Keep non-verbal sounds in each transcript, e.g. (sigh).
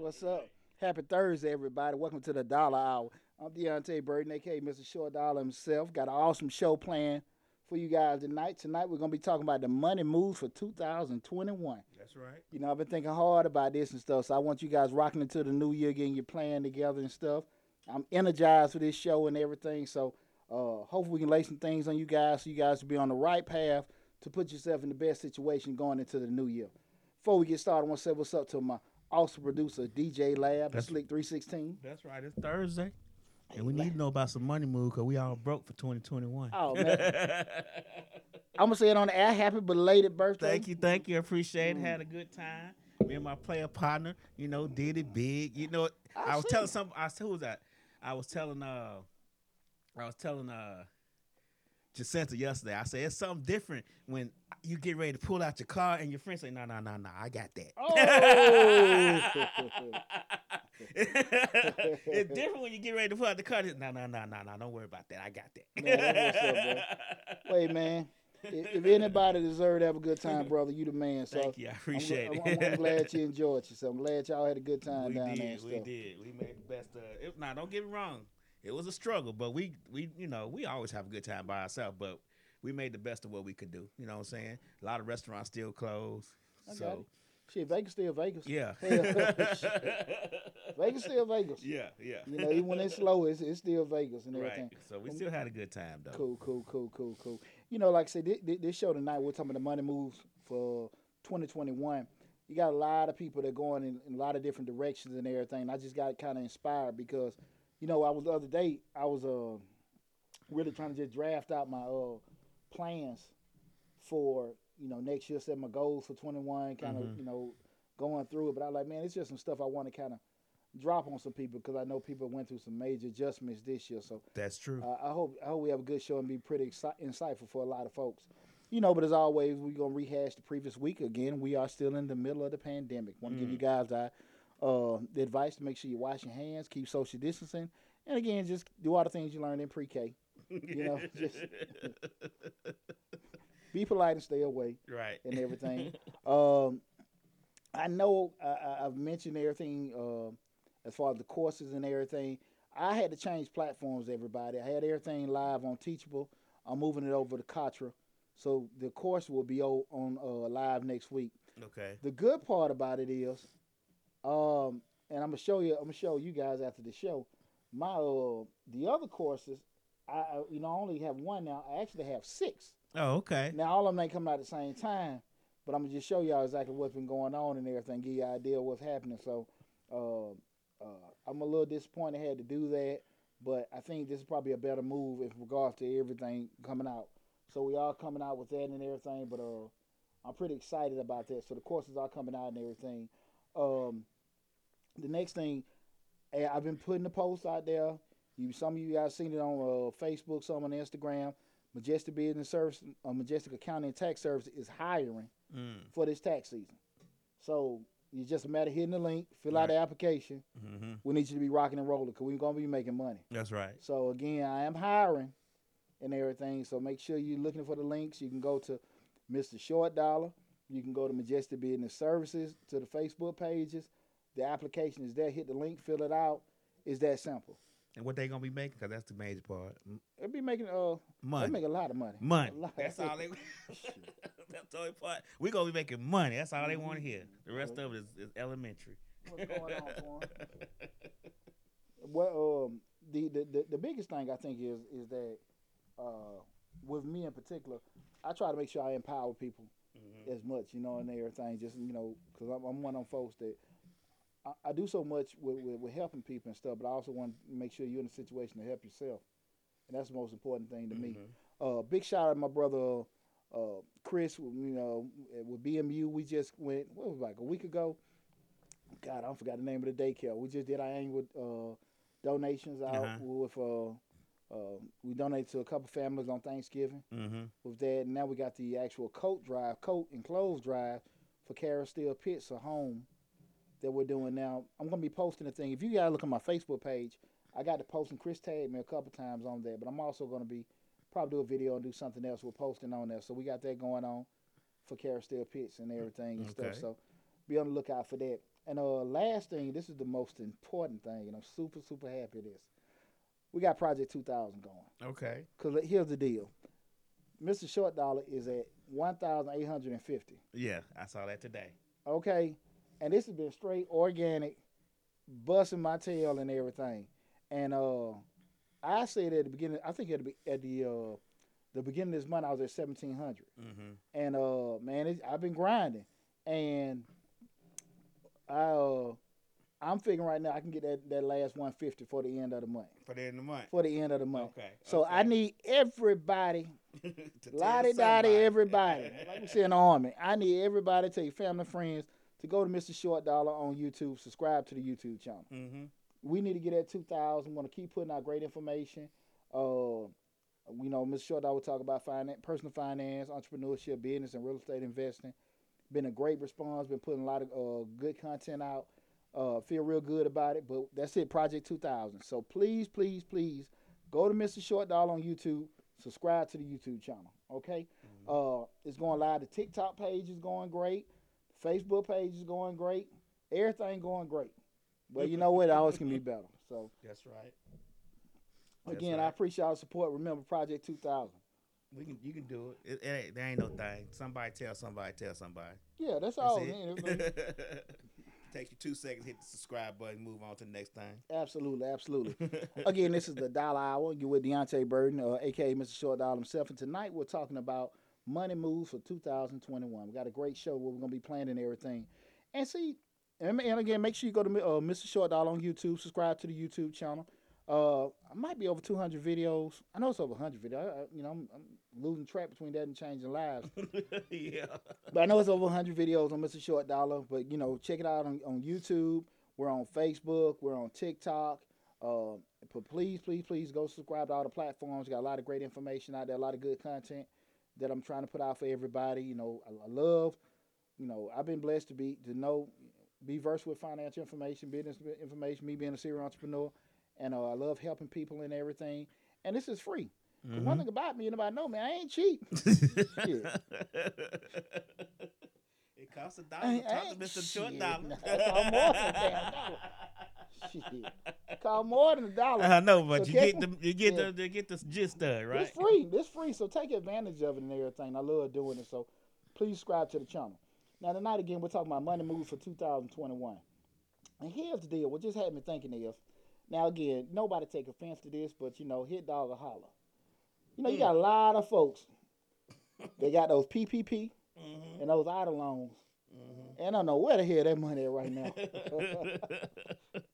what's up. Happy Thursday, everybody. Welcome to the Dollar Hour. I'm Deontay Burton, aka Mr. Short Dollar himself. Got an awesome show planned for you guys tonight. Tonight we're gonna be talking about the money moves for 2021. That's right. You know, I've been thinking hard about this and stuff, so I want you guys rocking into the new year, getting your plan together and stuff. I'm energized for this show and everything, so uh, hopefully we can lay some things on you guys so you guys will be on the right path to put yourself in the best situation going into the new year. Before we get started, I want to say what's up to my awesome producer, DJ Lab, That's- Slick 316. That's right. It's Thursday. And we need to know about some money move because we all broke for 2021. Oh, (laughs) man. I'm going to say it on the air. Happy belated birthday. thank you, thank you. Appreciate it. Had a good time. Me and my player partner, you know, did it big. You know, I, was see. telling some. I who was that? I was telling. Uh, I was telling. Uh, Jacinta yesterday. I said it's something different when you get ready to pull out your car and your friends say, "No, no, no, no, I got that." Oh. (laughs) it's different when you get ready to pull out the car. No, no, no, no, no. Don't worry about that. I got that. Man, up, Wait, man. If, if anybody deserved to have a good time, brother, you the man. So Thank you. I I'm, appreciate I'm, it. I'm, I'm glad you (laughs) enjoyed yourself. I'm glad y'all had a good time we down there. did. And We stuff. did. We made the best of it. Now, don't get me wrong. It was a struggle, but we, we, you know, we always have a good time by ourselves. But we made the best of what we could do. You know what I'm saying? A lot of restaurants still closed. I So. Shit, Vegas still Vegas. yeah. (laughs) Vegas still Vegas. yeah, yeah. You know, even when it's slow, it's, it's still Vegas and everything. Right. So we still had a good time though. Cool, cool, cool, cool, cool. You know, like I said, thi- thi- this show tonight, we're talking about the money moves for 2021. You got a lot of people that are going in, in a lot of different directions and everything. I just got kind of inspired because, you know, I was the other day, I was uh, really trying to just draft out my uh, plans for, you know, next year, set my goals for 21, kind of, Mhm. you know, going through it. But I like, man, it's just some stuff I want to kind of drop on some people because I know people went through some major adjustments this year. So That's true. uh, I hope I hope we have a good show and be pretty exci- insightful for a lot of folks. You know, but as always, we're gonna rehash the previous week again. We are still in the middle of the pandemic. Want to give you guys our, uh, the advice to make sure you wash your hands, keep social distancing, and again, just do all the things you learned in pre-K. You know, (laughs) just (laughs) be polite and stay away right. and everything. (laughs) um, I know I, I've mentioned everything uh, as far as the courses and everything. I had to change platforms, everybody. I had everything live on Teachable. I'm moving it over to Kartra. So the course will be on uh, live next week. okay. The good part about it is, um, and I'm gonna show you. I'm gonna show you guys after the show. My uh, the other courses, I you know I only have one now. I actually have six. Oh, okay. Now all of them ain't coming out at the same time, but I'm gonna just show y'all exactly what's been going on and everything, give you an idea of what's happening. So uh, uh, I'm a little disappointed I had to do that, but I think this is probably a better move in regards to everything coming out. So we are coming out with that and everything, but uh, I'm pretty excited about that. So the courses are coming out and everything. Um, the next thing, eh, I've been putting the post out there. You, some of you guys seen it on uh, Facebook, some on Instagram. Majestic Business Service, uh, Majestic Accounting and Tax Service is hiring Mm. for this tax season. So it's just a matter of hitting the link, fill out the application. hmm We need you to be rocking and rolling because we're gonna be making money. That's right. So again, I am hiring and everything. So make sure you're looking for the links. You can go to Mr. Short Dollar. You can go to Majestic Business Services to the Facebook pages. The application is there. Hit the link, fill it out. It's that simple. And what they gonna be making? Cause that's the major part. M- It'll be making uh, they Money. make a lot of money. Money. A lot. That's all they. (laughs) (laughs) That's the only part. We gonna be making money. That's all they want to hear. The rest of it is, is elementary. What's going on, Quan? Well, um, the, the, the, the biggest thing I think is is that uh, with me in particular, I try to make sure I empower people Mhm. as much, you know, and everything. Just you know, because I'm, I'm one of them folks that I, I do so much with, with, with helping people and stuff, but I also want to make sure you're in a situation to help yourself, and that's the most important thing to me. Mhm. Uh, big shout out to my brother uh, Chris. You know, with BMU, we just went. What was it, like a week ago? God, I forgot the name of the daycare. We just did our annual uh, donations out Uh-huh. with. Uh, uh, we donated to a couple families on Thanksgiving Mm-hmm. with that. And now we got the actual coat drive, coat and clothes drive for Carrie Steele Pitts, a home that we're doing now. I'm gonna be posting the thing. If you guys look at my Facebook page, I got to post and Chris tagged me a couple times on there, but I'm also gonna be probably do a video and do something else. We're posting on there, so we got that going on for Carrie Steele Pitts and everything and Okay. stuff. So be on the lookout for that. And uh, last thing, this is the most important thing, and I'm super super happy with this. We got Project 2000 going. Okay. Cause here's the deal, Mr. Short Dollar is at 1,850. Yeah, I saw that today. Okay, and this has been straight organic, busting my tail and everything. And uh, I said at the beginning, I think at the be- at the uh, the beginning of this month, I was at 1,700. Mm-hmm. And uh, man, it, I've been grinding, and I uh, I'm figuring right now I can get that, that last 150 for the end of the month. For the end of the month. For the end of the month. Okay. So I need everybody, (laughs) To lottie dottie, everybody. (laughs) like we say in the army, I need everybody, tell your family, friends, to go to Mr. Short Dollar on YouTube, subscribe to the YouTube channel. Mm-hmm. We need to get at 2,000. We Want to keep putting out great information. Uh, we know Mr. Short Dollar will talk about finance, personal finance, entrepreneurship, business, and real estate investing. Been a great response. Been putting a lot of uh, good content out. Uh, feel real good about it. But that's it, Project 2000. So please, please, please go to Mr. Short Dollar on YouTube. Subscribe to the YouTube channel. Okay. Uh, it's going live. The TikTok page is going great. Facebook page is going great. Everything going great. But you know what? (laughs) It always can be better. So That's right. That's again, I right. appreciate all support. Remember Project 2000. We can. You can do it. It, it there ain't no thing. Somebody tell somebody. Tell somebody. Yeah, that's That's all. it. (laughs) Takes you two seconds. Hit the subscribe button. Move on to the next thing. absolutely, absolutely. (laughs) Again, this is the Dollar Hour. You're with Deontay Burden, uh, aka Mr. Short Dollar himself, and tonight we're talking about money moves for 2021. We got a great show where we're gonna be planning everything, and see, and, and again, make sure you go to uh, Mr. Short Dollar on YouTube. Subscribe to the YouTube channel. Uh, I might be over 200 videos. I know it's over 100 videos. I, you know, I'm, I'm losing track between that and changing lives. (laughs) yeah. But I know it's over 100 videos on Mr. Short Dollar. But, you know, check it out on, on YouTube. We're on Facebook. We're on TikTok. Uh, but please, please, please go subscribe to all the platforms. Got a lot of great information out there, a lot of good content that I'm trying to put out for everybody. You know, I, I love, you know, I've been blessed to be, to know, be versed with financial information, business information, me being a serial entrepreneur. And uh, I love helping people and everything. And this is free. Mm-hmm. One thing about me, anybody know me, I ain't cheap. (laughs) it costs a dollar. ain't- I Talk to ain't- Mr. Short shit, Dollar. nah, it more than a damn dollar. Shit. Call more than a dollar. I know, but So you get me- the you get the you get the gist of it, right? It's free. It's free. So take advantage of it and everything. I love doing it. So please subscribe to the channel. Now tonight again, we're talking about money moves for 2021. And here's the deal. What just had me thinking is, now again, nobody take offense to this, but you know, hit dog or holler. You know, you got a lot of folks. They got those PPP Mhm. and those EIDL loans. Mhm. And I don't know where the hell that money at right now. (laughs)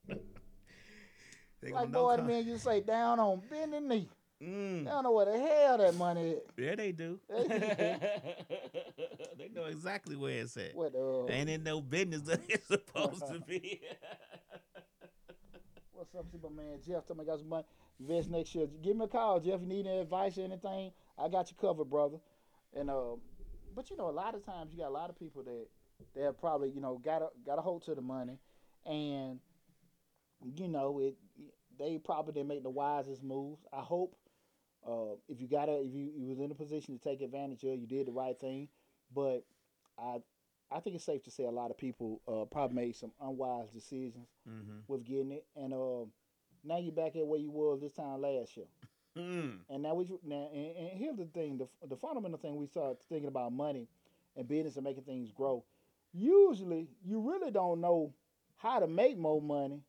They like boy, come- man, you say down on bending knee. Mm. They don't know where the hell that money is. Yeah, they do. (laughs) (laughs) they know exactly where it's at. What uh, Ain't in no business that it's (laughs) supposed to be. what's up, Super Man? Jeff, tell me I got some money. Invest next year. Give me a call, Jeff. You need any advice or anything? I got you covered, brother. And uh, but you know, a lot of times you got a lot of people that they have probably you know got a got a hold to the money, and you know it. They probably didn't make the wisest moves. I hope uh, if you got a if you, you was in a position to take advantage of, you did the right thing. But I I think it's safe to say a lot of people uh, probably made some unwise decisions mm-hmm. with getting it, and uh, now you're back at where you was this time last year. mm. And now we now and, and here's the thing: the the fundamental thing we start thinking about money and business and making things grow. Usually, you really don't know how to make more money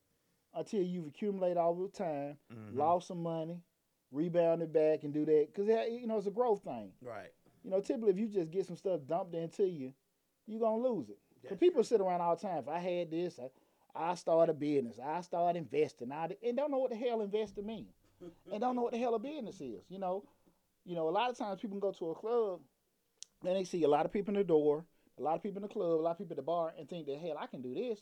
until you've accumulated all the time, Mhm. lost some money, rebounded back, and do that because you know it's a growth thing. Right. You know, typically if you just get some stuff dumped into you, you're gonna lose it. Because people sit around all the time. If I had this, I, I start a business. I start investing. I and don't know what the hell investing means, (laughs) and don't know what the hell a business is. You know, you know. A lot of times people can go to a club, and they see a lot of people in the door, a lot of people in the club, a lot of people at the bar, and think that hell I can do this,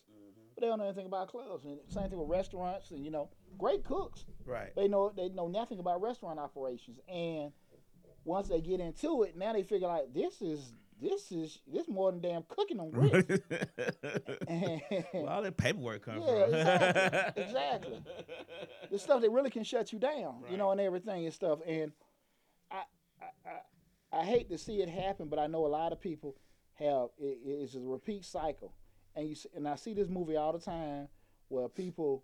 but they don't know anything about clubs. And same thing with restaurants, and you know, great cooks. Right. They know they know nothing about restaurant operations, and once they get into it, now they figure like this is this is this more than damn cooking on (laughs) grits. well, all that paperwork comes Yeah, from. exactly, (laughs) exactly. the stuff that really can shut you down, you know, and everything and stuff. And I, I, I, I hate to see it happen, but I know a lot of people have it, it's a repeat cycle, and you and I see this movie all the time where people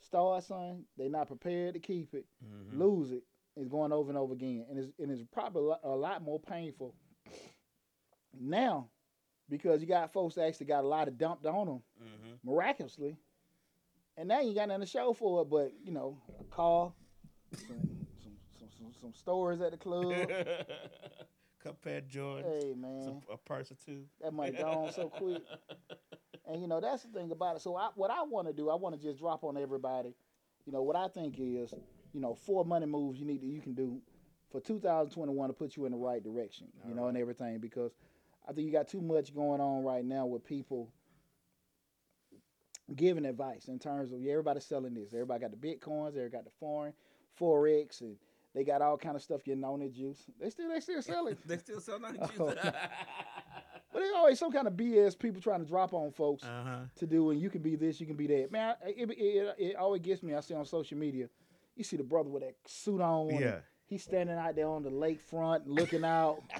start something, they're not prepared to keep it, Mhm. lose it, it's going over and over again, and it's and it's probably a lot, a lot more painful now because you got folks that actually got a lot of dumped on them Mhm. miraculously, and now you got nothing to show for it, but you know, a car, some some some, some, at the club. (laughs) Of Jordans, hey man, some, a purse or two. that might go on so quick. (laughs) And you know that's the thing about it. So I, what I want to do, I want to just drop on everybody. You know what I think is, you know, four money moves you need to, you can do for 2021 to put you in the right direction. You know, and everything because I think you got too much going on right now with people giving advice in terms of yeah, everybody's selling this. Everybody got the bitcoins. Everybody got the foreign forex, and they got all kind of stuff getting on their juice. They still they still selling. (laughs) they still sell nothing. Oh. But there's always some kind of BS people trying to drop on folks uh huh. to do, and you can be this, you can be that. Man, I- it, it, it, it always gets me. I see on social media, you see the brother with that suit on. Yeah. He's standing out there on the lakefront looking out. (laughs)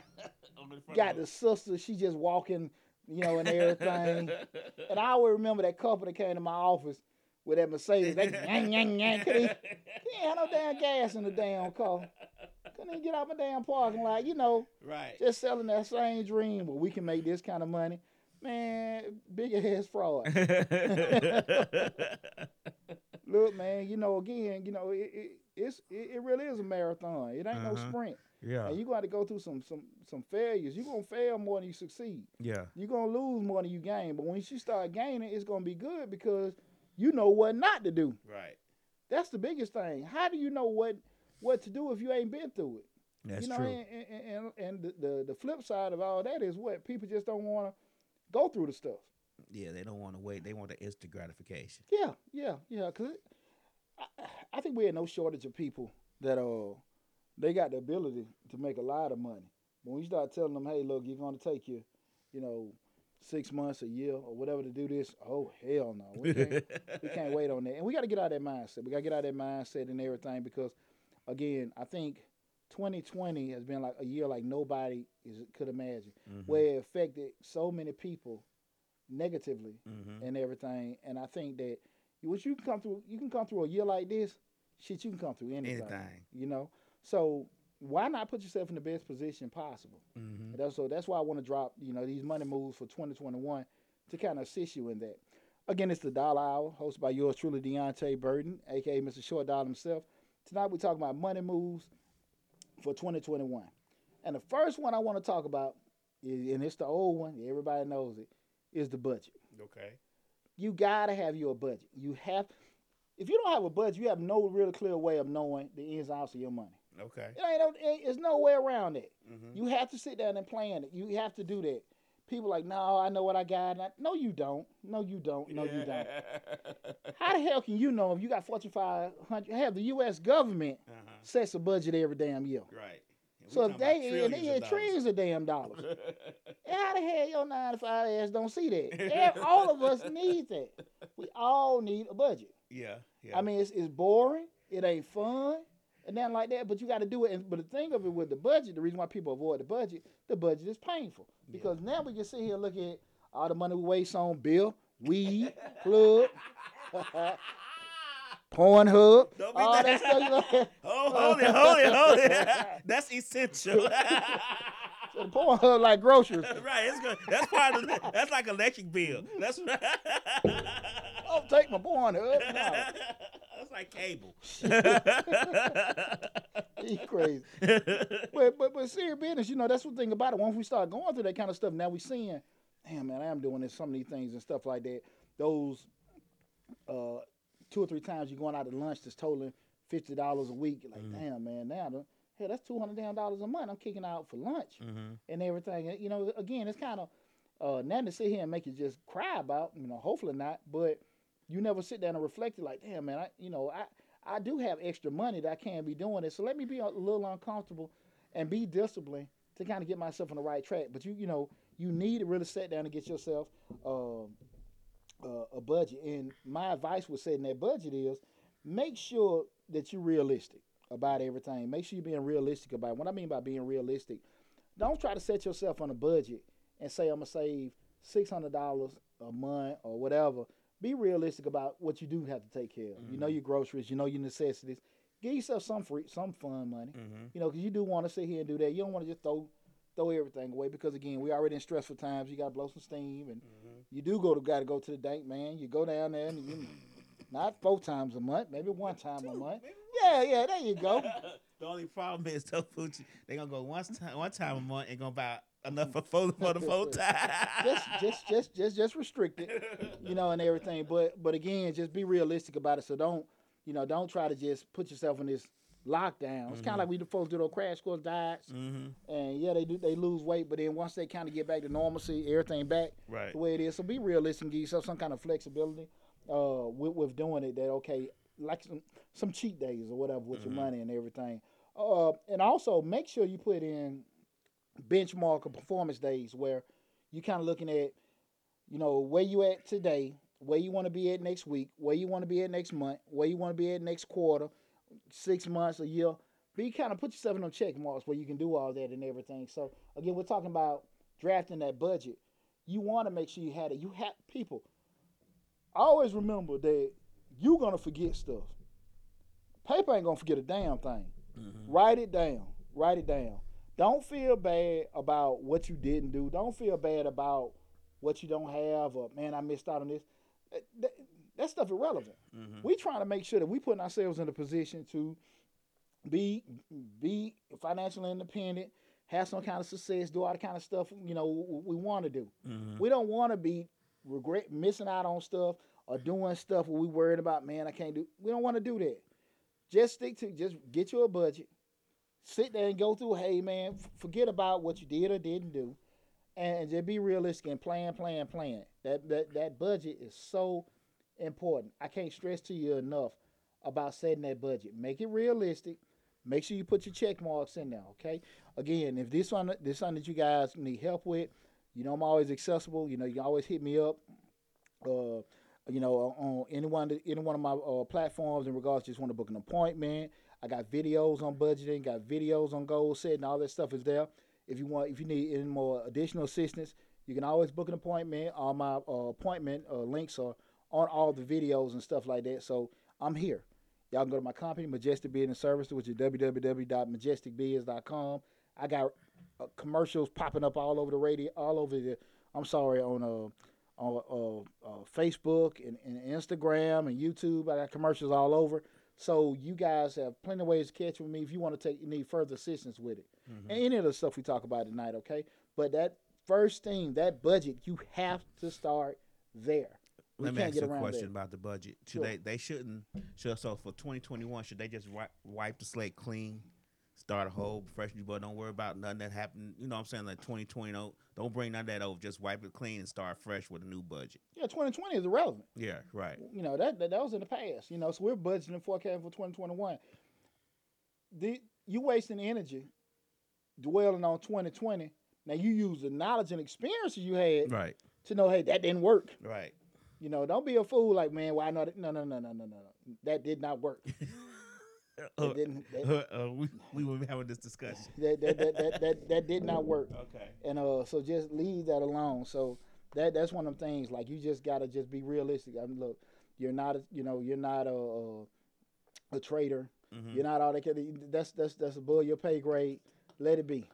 The Got the sister, she just walking, you know, and everything. (laughs) and I always remember that couple that came to my office with that Mercedes. They yang, yang, yang. Couldn't even- he ain't had no damn gas in the damn car. Couldn't even get out my damn parking lot. You know, right. just selling that same dream where we can make this kind of money. Man, big ass fraud. (laughs) Look, man, you know, again, you know, it, it it's it, it really is a marathon. It ain't no Uh-huh. sprint. yeah. And you're got to go through some some some failures. You're gonna fail more than you succeed. Yeah. You're gonna lose more than you gain. But once you start gaining, it's gonna be good because you know what not to do. Right. That's the biggest thing. How do you know what what to do if you ain't been through it? That's you know, true. and, and, and, and the, the the flip side of all that is what people just don't want to go through the stuff. Yeah, they don't want to wait. They want the instant gratification. Yeah, yeah, yeah. Cause it, I, I think we had no shortage of people that uh they got the ability to make a lot of money. But when you start telling them, hey, look, you're going to take you, you know, six months, a year, or whatever to do this, oh hell no, we can't, we can't (laughs) wait on that. And we got to get out of that mindset. We got to get out of that mindset and everything because, again, I think 2020 has been like a year like nobody is could imagine, Mhm. where it affected so many people negatively Mhm. and everything. And I think that what you can come through, you can come through a year like this. Shit, you can come through anything. Anything. You know. So why not put yourself in the best position possible? Mhm. That's, so that's why I want to drop, you know, these money moves for 2021 to kind of assist you in that. Again, it's the Dollar Hour, hosted by yours truly, Deontay Burton, aka Mr. Short Dollar himself. Tonight we're talking about money moves for 2021. And the first one I want to talk about, is, and it's the old one, everybody knows it, is the budget Okay. you gotta have your budget. You have, if you don't have a budget, you have no real clear way of knowing the ins and outs of your money. Okay. It ain't, there's no way around it. Mhm. You have to sit down and plan it. You have to do that. People like, no, I know what I got. And I, no, you don't. No, you don't. No, you don't. How the hell can you know if you got Fortune 500? Have the U.S. government uh-huh. sets a budget every damn year. Right. And So if they and they had trillions of damn dollars. (laughs) how the hell your nine to five ass don't see that? (laughs) All of us need that. We all need a budget. yeah. Yeah. I mean, it's, it's boring. It ain't fun, and nothing like that. But you got to do it. And, but the thing of it with the budget, the reason why people avoid the budget, the budget is painful because now we can sit here and look at all the money we waste on bill, weed, club, (laughs) Pornhub, Don't be all that- that stuff. You know? (laughs) Oh, hold it, hold it, hold it. (laughs) That's essential. So the Pornhub like groceries. right, it's good. That's part of the, that's like electric bill. That's right. I'll take my Pornhub. No. That's like cable. (laughs) He crazy. but but but serious business, you know, that's the thing about it. Once we start going through that kind of stuff, now we seeing, damn man, I am doing this, some of these things and stuff like that. Those uh two or three times you're going out to lunch that's totaling fifty dollars a week. You're like, Mhm. damn man, now the, hell that's two hundred damn dollars a month. I'm kicking out for lunch mm-hmm. and everything. You know, again, it's kind of uh nothing to sit here and make you just cry about. You know, hopefully not, but you never sit down and reflect it like, damn man, I you know I I do have extra money that I can't be doing it. So let me be a little uncomfortable and be disciplined to kind of get myself on the right track. But you you know you need to really sit down and get yourself uh, a budget. And my advice with setting that budget is make sure that you're realistic about everything. Make sure you're being realistic about it. what I mean by being realistic. Don't try to set yourself on a budget and say I'm gonna save six hundred dollars a month or whatever, be realistic about what you do have to take care of. You know Mhm. your groceries, you know your necessities. Give yourself some free, some fun money. Mm-hmm. You know, because you do want to sit here and do that. You don't want to just throw throw everything away because again, we already in stressful times. You got to blow some steam, and Mm-hmm. you do go to got to go to the dank man. You go down there and you not four times a month, maybe one (laughs) time a month. Yeah, yeah, there you go. (laughs) the only problem is though, Fucci, they gonna go one time one time a month and gonna buy enough for four for the full time. just just just just just restrict it, you know, and everything. But but again, just be realistic about it. So don't you know don't try to just put yourself in this lockdown. It's kind of like we the folks do those crash course diets, mm-hmm. and yeah, they do they lose weight, but then once they kind of get back to normalcy, everything back Right. the way it is. So be realistic and give yourself some kind of flexibility uh, with, with doing it. That okay, like some, some cheat days or whatever with Mhm. your money and everything. Uh, and also make sure you put in benchmark or performance days where you kind of looking at, you know, where you at today, where you want to be at next week, where you want to be at next month, where you want to be at next quarter, six months, a year. Be kind of put yourself in them check marks where you can do all that and everything. So again, we're talking about drafting that budget. You want to make sure you had it. You have people. Always remember that you're gonna forget stuff. Paper ain't gonna forget a damn thing. Mm-hmm. Write it down. Write it down. Don't feel bad about what you didn't do. Don't feel bad about what you don't have or man, I missed out on this. That, that, that stuff irrelevant. Mm-hmm. We trying to make sure that we putting ourselves in a position to be be financially independent, have some kind of success, do all the kind of stuff you know we want to do. Mm-hmm. We don't want to be regret missing out on stuff or doing stuff where we worried about. Man, I can't do. We don't want to do that. Just stick to just get you a budget. Sit there and go through. Hey, man, forget about what you did or didn't do, and just be realistic and plan, plan, plan. That that that budget is so important. I can't stress to you enough about setting that budget. Make it realistic. Make sure you put your check marks in there. Okay. Again, if this one this something that you guys need help with, you know I'm always accessible. You know you always hit me up. Uh, you know on any one any one of my uh, platforms in regards to just want to book an appointment. I got videos on budgeting, got videos on goal setting, all that stuff is there. If you want, if you need any more additional assistance, you can always book an appointment. All my uh, appointment uh, links are on all the videos and stuff like that. So I'm here. Y'all can go to my company, Majestic Business Services, which is www.majesticbiz.com. I got uh, commercials popping up all over the radio, all over the. I'm sorry on uh on uh, uh, Facebook and, and Instagram and YouTube. I got commercials all over. So you guys have plenty of ways to catch with me if you want to take need further assistance with it. Mm-hmm. Any of the stuff we talk about tonight, okay? But that first thing, that budget, you have to start there. We Let me ask you a question that. about the budget. Should Sure. they they shouldn't should so for twenty twenty one should they just wipe, wipe the slate clean, start a whole fresh new but don't worry about nothing that happened. You know what I'm saying like twenty twenty don't don't bring none of that over. Just wipe it clean and start fresh with a new budget. Yeah, 2020 is irrelevant. Yeah, right. You know that, that that was in the past. You know, so we're budgeting and forecasting for 2021. The you wasting energy dwelling on 2020. Now you use the knowledge and experiences you had Right. to know, hey, that didn't work. Right. You know, don't be a fool like, man, why not? No, no, no, no, no, no, no. That did not work. (laughs) Uh, That didn't. That, uh, we we will be having this discussion. (laughs) that, that, that, that, that, that did not work. Okay. and uh so just leave that alone so that that's one of them things like you just gotta just be realistic i mean look you're not a, you know you're not a a, a trader hmm you're not all that that's that's that's above your pay grade let it be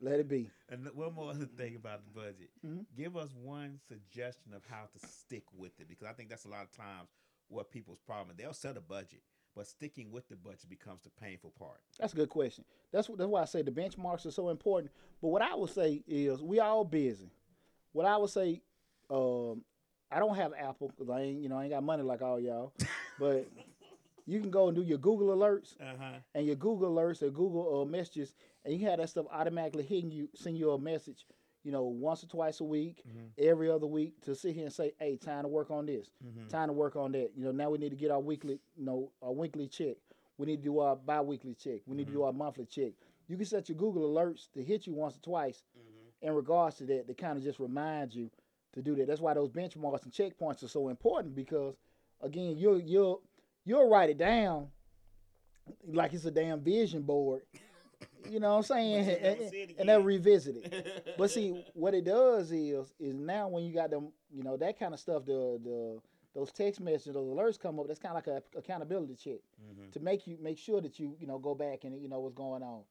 let it be And one more other thing about the budget. Mhm. Give us one suggestion of how to stick with it because I think that's a lot of times what people's problem. They'll set a budget, but sticking with the budget becomes the painful part. that's a good question. That's what that's why i say the benchmarks are so important. But what i would say is we all busy. What i would say um i don't have apple because i ain't you know i ain't got money like all y'all. (laughs) But you can go and do your google alerts Uh huh. and your Google alerts or Google uh, messages, and you have that stuff automatically hitting you, send you a message, you know, once or twice a week, Mhm. every other week, to sit here and say, "Hey, time to work on this, Mm-hmm. time to work on that." You know, now we need to get our weekly, you know, our weekly check. We need to do our bi-weekly check. We need to do our monthly check. You can set your Google alerts to hit you once or twice Mm-hmm. in regards to that. To kind of just remind you to do that. That's why those benchmarks and checkpoints are so important because, again, you'll you'll you'll write it down like it's a damn vision board You know what I'm saying? And, never and, and then revisit it. (laughs) But see, what it does is is now when you got them, you know, that kind of stuff, the the those text messages, those alerts come up. That's kind of like a accountability check Mhm. to make you make sure that you you know go back and you know what's going on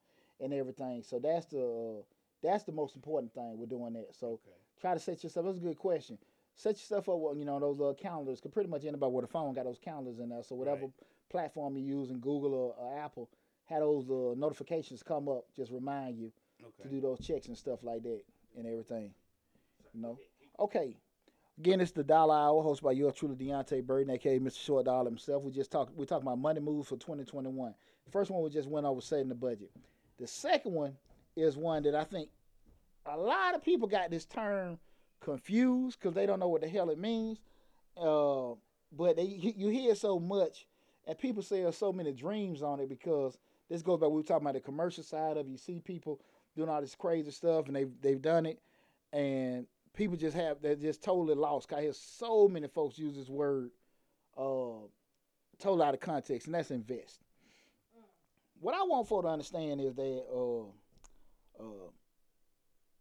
and everything. So that's the uh, that's the most important thing. We're doing that. So Okay. try to set yourself. That's a good question. Set yourself up. with, You know those uh, calendars. Cause pretty much anybody with a phone got those calendars in there. So whatever Right. platform you use, in Google or, or Apple, had those uh, notifications come up. Just remind you to do those checks and stuff like that and everything. You know. Okay. Again, it's the Dollar Hour, hosted by yours truly, Deontay Burden, aka Mr. Short Dollar himself. We just talked. We talking about money moves for 2021. The first one we just went over setting the budget. The second one is one that I think a lot of people got this term confused because they don't know what the hell it means. Uh, but they you hear so much, and people say there's so many dreams on it because this goes back. We were talking about the commercial side of. You see people doing all this crazy stuff, and they've they've done it, and people just have they're just totally lost. I hear so many folks use this word uh, totally out of context, and that's invest. What I want for to understand is that uh, uh,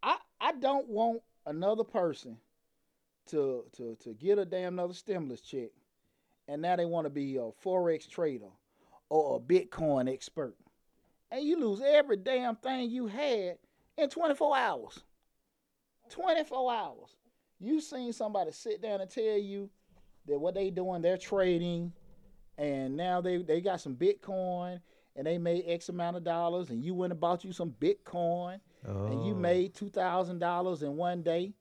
I I don't want another person to to to get a damn another stimulus check, and now they want to be a forex trader or a Bitcoin expert, and you lose every damn thing you had in 24 hours. 24 hours. You seen somebody sit down and tell you that what they doing, they're trading, and now they they got some Bitcoin and they made X amount of dollars, and you went and bought you some Bitcoin and you Oh. made two thousand dollars in one day,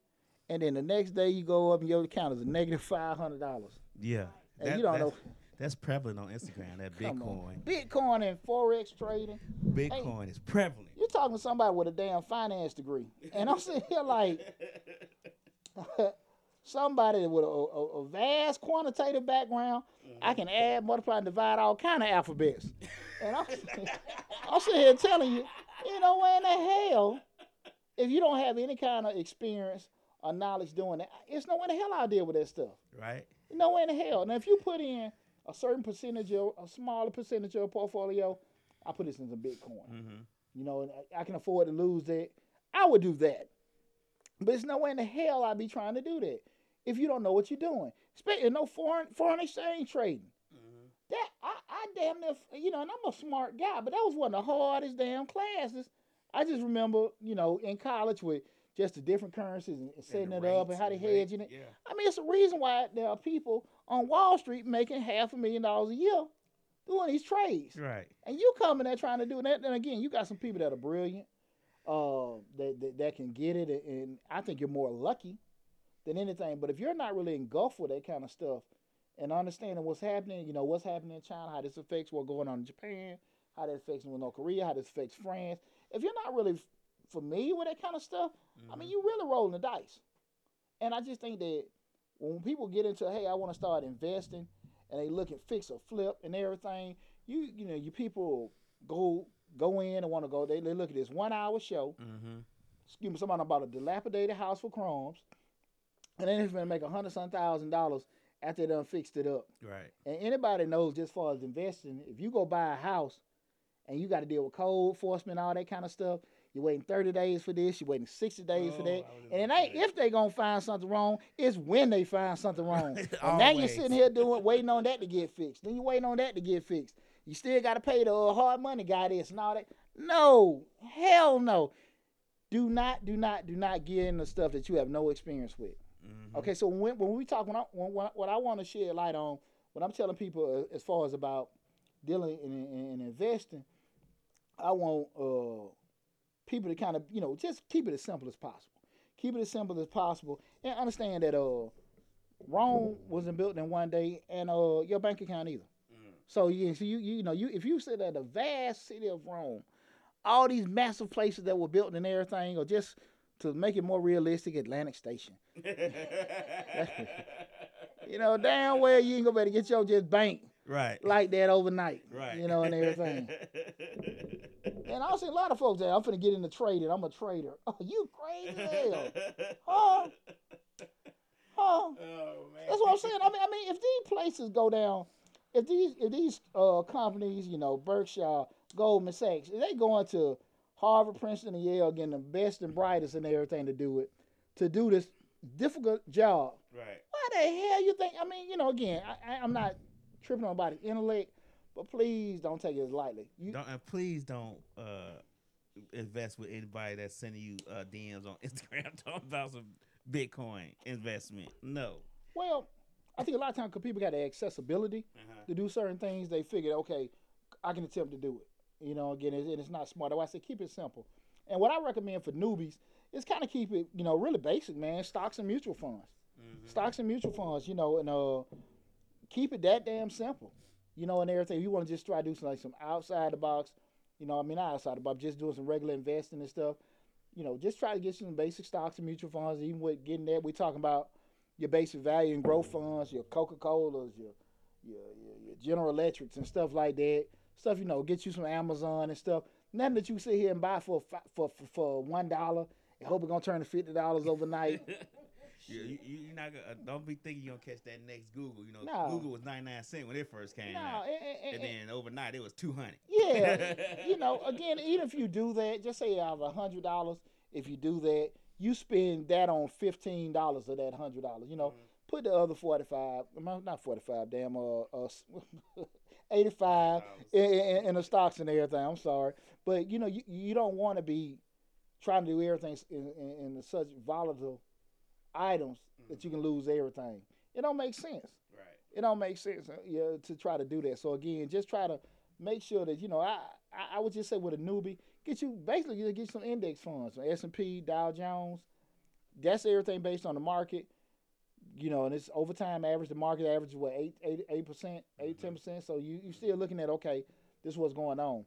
and then the next day you go up and your account is a negative five hundred dollars. Yeah. And That- you don't know. That's prevalent on Instagram. That Come Bitcoin. on. Bitcoin and forex trading. Bitcoin is prevalent. You're talking to somebody with a damn finance degree, and I'm sitting here like (laughs) somebody with a, a, a vast quantitative background. I can add, multiply, and divide all kind of alphabets, and I'm, (laughs) I'm sitting here telling you, you know, where in the hell, if you don't have any kind of experience or knowledge doing that, it's no way in the hell I deal with that stuff. right? No way in the hell. Now, if you put in a certain percentage of a smaller percentage of your portfolio, I put this into Bitcoin. Mm-hmm. You know, and I- I can afford to lose that. I would do that. But it's no way in the hell I'd be trying to do that if you don't know what you're doing. Especially no foreign foreign exchange trading. Mm-hmm. That I, I damn near you know, and I'm a smart guy, but that was one of the hardest damn classes. I just remember, you know, in college with just the different currencies and, and setting it up and how they hedging it. Yeah. I mean, it's a reason why there are people on Wall Street making half a million dollars a year doing these trades. Right. And you coming there trying to do that. And again, you got some people that are brilliant, uh, that, that that can get it, and I think you're more lucky than anything. But if you're not really engulfed with that kind of stuff and understanding what's happening, you know what's happening in China, how this affects what's going on in Japan, how that affects with North Korea, how this affects France. If you're not really familiar with that kind of stuff, I mean, you're really rolling the dice. And I just think that when people get into, hey, I want to start investing, and they look at fix or flip and everything, you you know, you people go go in and want to go. They, they look at this one hour show. Mm-hmm. Excuse me, somebody about a dilapidated house for crumbs, and then they're gonna make a hundred some thousand dollars after they done fixed it up. Right. And anybody knows just as far as investing, if you go buy a house and you got to deal with code enforcement, all that kind of stuff, you're waiting 30 days for this, you're waiting 60 days for Oh, that. I was just And it ain't if they gonna find something wrong, it's when they find something wrong. (laughs) and now you're sitting here doing waiting on that to get fixed. Then you're waiting on that to get fixed. You still gotta pay the uh, hard money guy this and all that. No, hell no. Do not, do not, do not get into stuff that you have no experience with. Mhm. Okay, so when, when we talk, when I, when, when, what I want to shed light on, what I'm telling people uh, as far as about dealing and, and investing, I want uh, people to kind of, you know, just keep it as simple as possible. Keep it as simple as possible, and understand that uh, Rome wasn't built in one day, and uh, your bank account either. So you, so you, you know, you if you sit at the vast city of Rome, all these massive places that were built and everything, or just to make it more realistic, Atlantic Station. (laughs) You know, damn well you ain't gonna be able to get your just bank right. like that overnight. right. You know, and everything. (laughs) And I see a lot of folks that I'm finna get into trading. I'm a trader. (laughs) Oh, you crazy as hell. Huh? (laughs) Huh? Oh man. That's what I'm saying. I mean, I mean, if these places go down, if these if these uh, companies, you know, Berkshire, Goldman Sachs. They going to Harvard, Princeton, and Yale, getting the best and brightest and everything to do it, to do this difficult job. Right. Why the hell you think? I mean, you know, again, I, I, I'm not tripping on anybody's intellect, but please don't take it as lightly. You, Don't and please don't uh invest with anybody that's sending you uh DMs on (laughs) Instagram talking about some Bitcoin investment. No. well, I think a lot of times people got the accessibility Uh-huh. to do certain things, they figured, okay, I can attempt to do it. You know, again, it's, and it's not smart. I say keep it simple. And what I recommend for newbies is kind of keep it, you know, really basic, man. Stocks and mutual funds. Mhm. Stocks and mutual funds, you know, and uh, keep it that damn simple. You know, and everything. You want to just try to do some like some outside the box, you know, I mean outside the box, just doing some regular investing and stuff. You know, just try to get some basic stocks and mutual funds. Even with getting that, we're talking about your basic value and growth funds, your Coca Colas, your, your your your General Electrics and stuff like that. Stuff you know, get you some Amazon and stuff. Nothing that you sit here and buy for for for, for one dollar and hope it's gonna turn to fifty dollars overnight. (laughs) You, you, you're not gonna uh, don't be thinking you're gonna catch that next Google. You know, No. Google was 99 cent when it first came no, out, and- and- and and- then overnight it was 200. Yeah, (laughs) you know, again, even if you do that, just say out of a hundred dollars, if you do that, you spend that on fifteen dollars of that hundred dollars. You know, put the other forty five, not forty five, damn, uh, uh (laughs) eighty five in, in, in the stocks and everything. I'm sorry, but you know, you, you don't want to be trying to do everything in, in, in such volatile items that you can lose everything. It don't make sense Right. it don't make sense uh, yeah, to try to do that. So again, just try to make sure that you know. I I, I would just say with a newbie, get you basically get some index funds, S and P, Dow Jones. That's everything based on the market. You know, and it's over time average. The market average is what eight eight eight percent, eight ten percent. So you you still looking at okay, this is what's going on.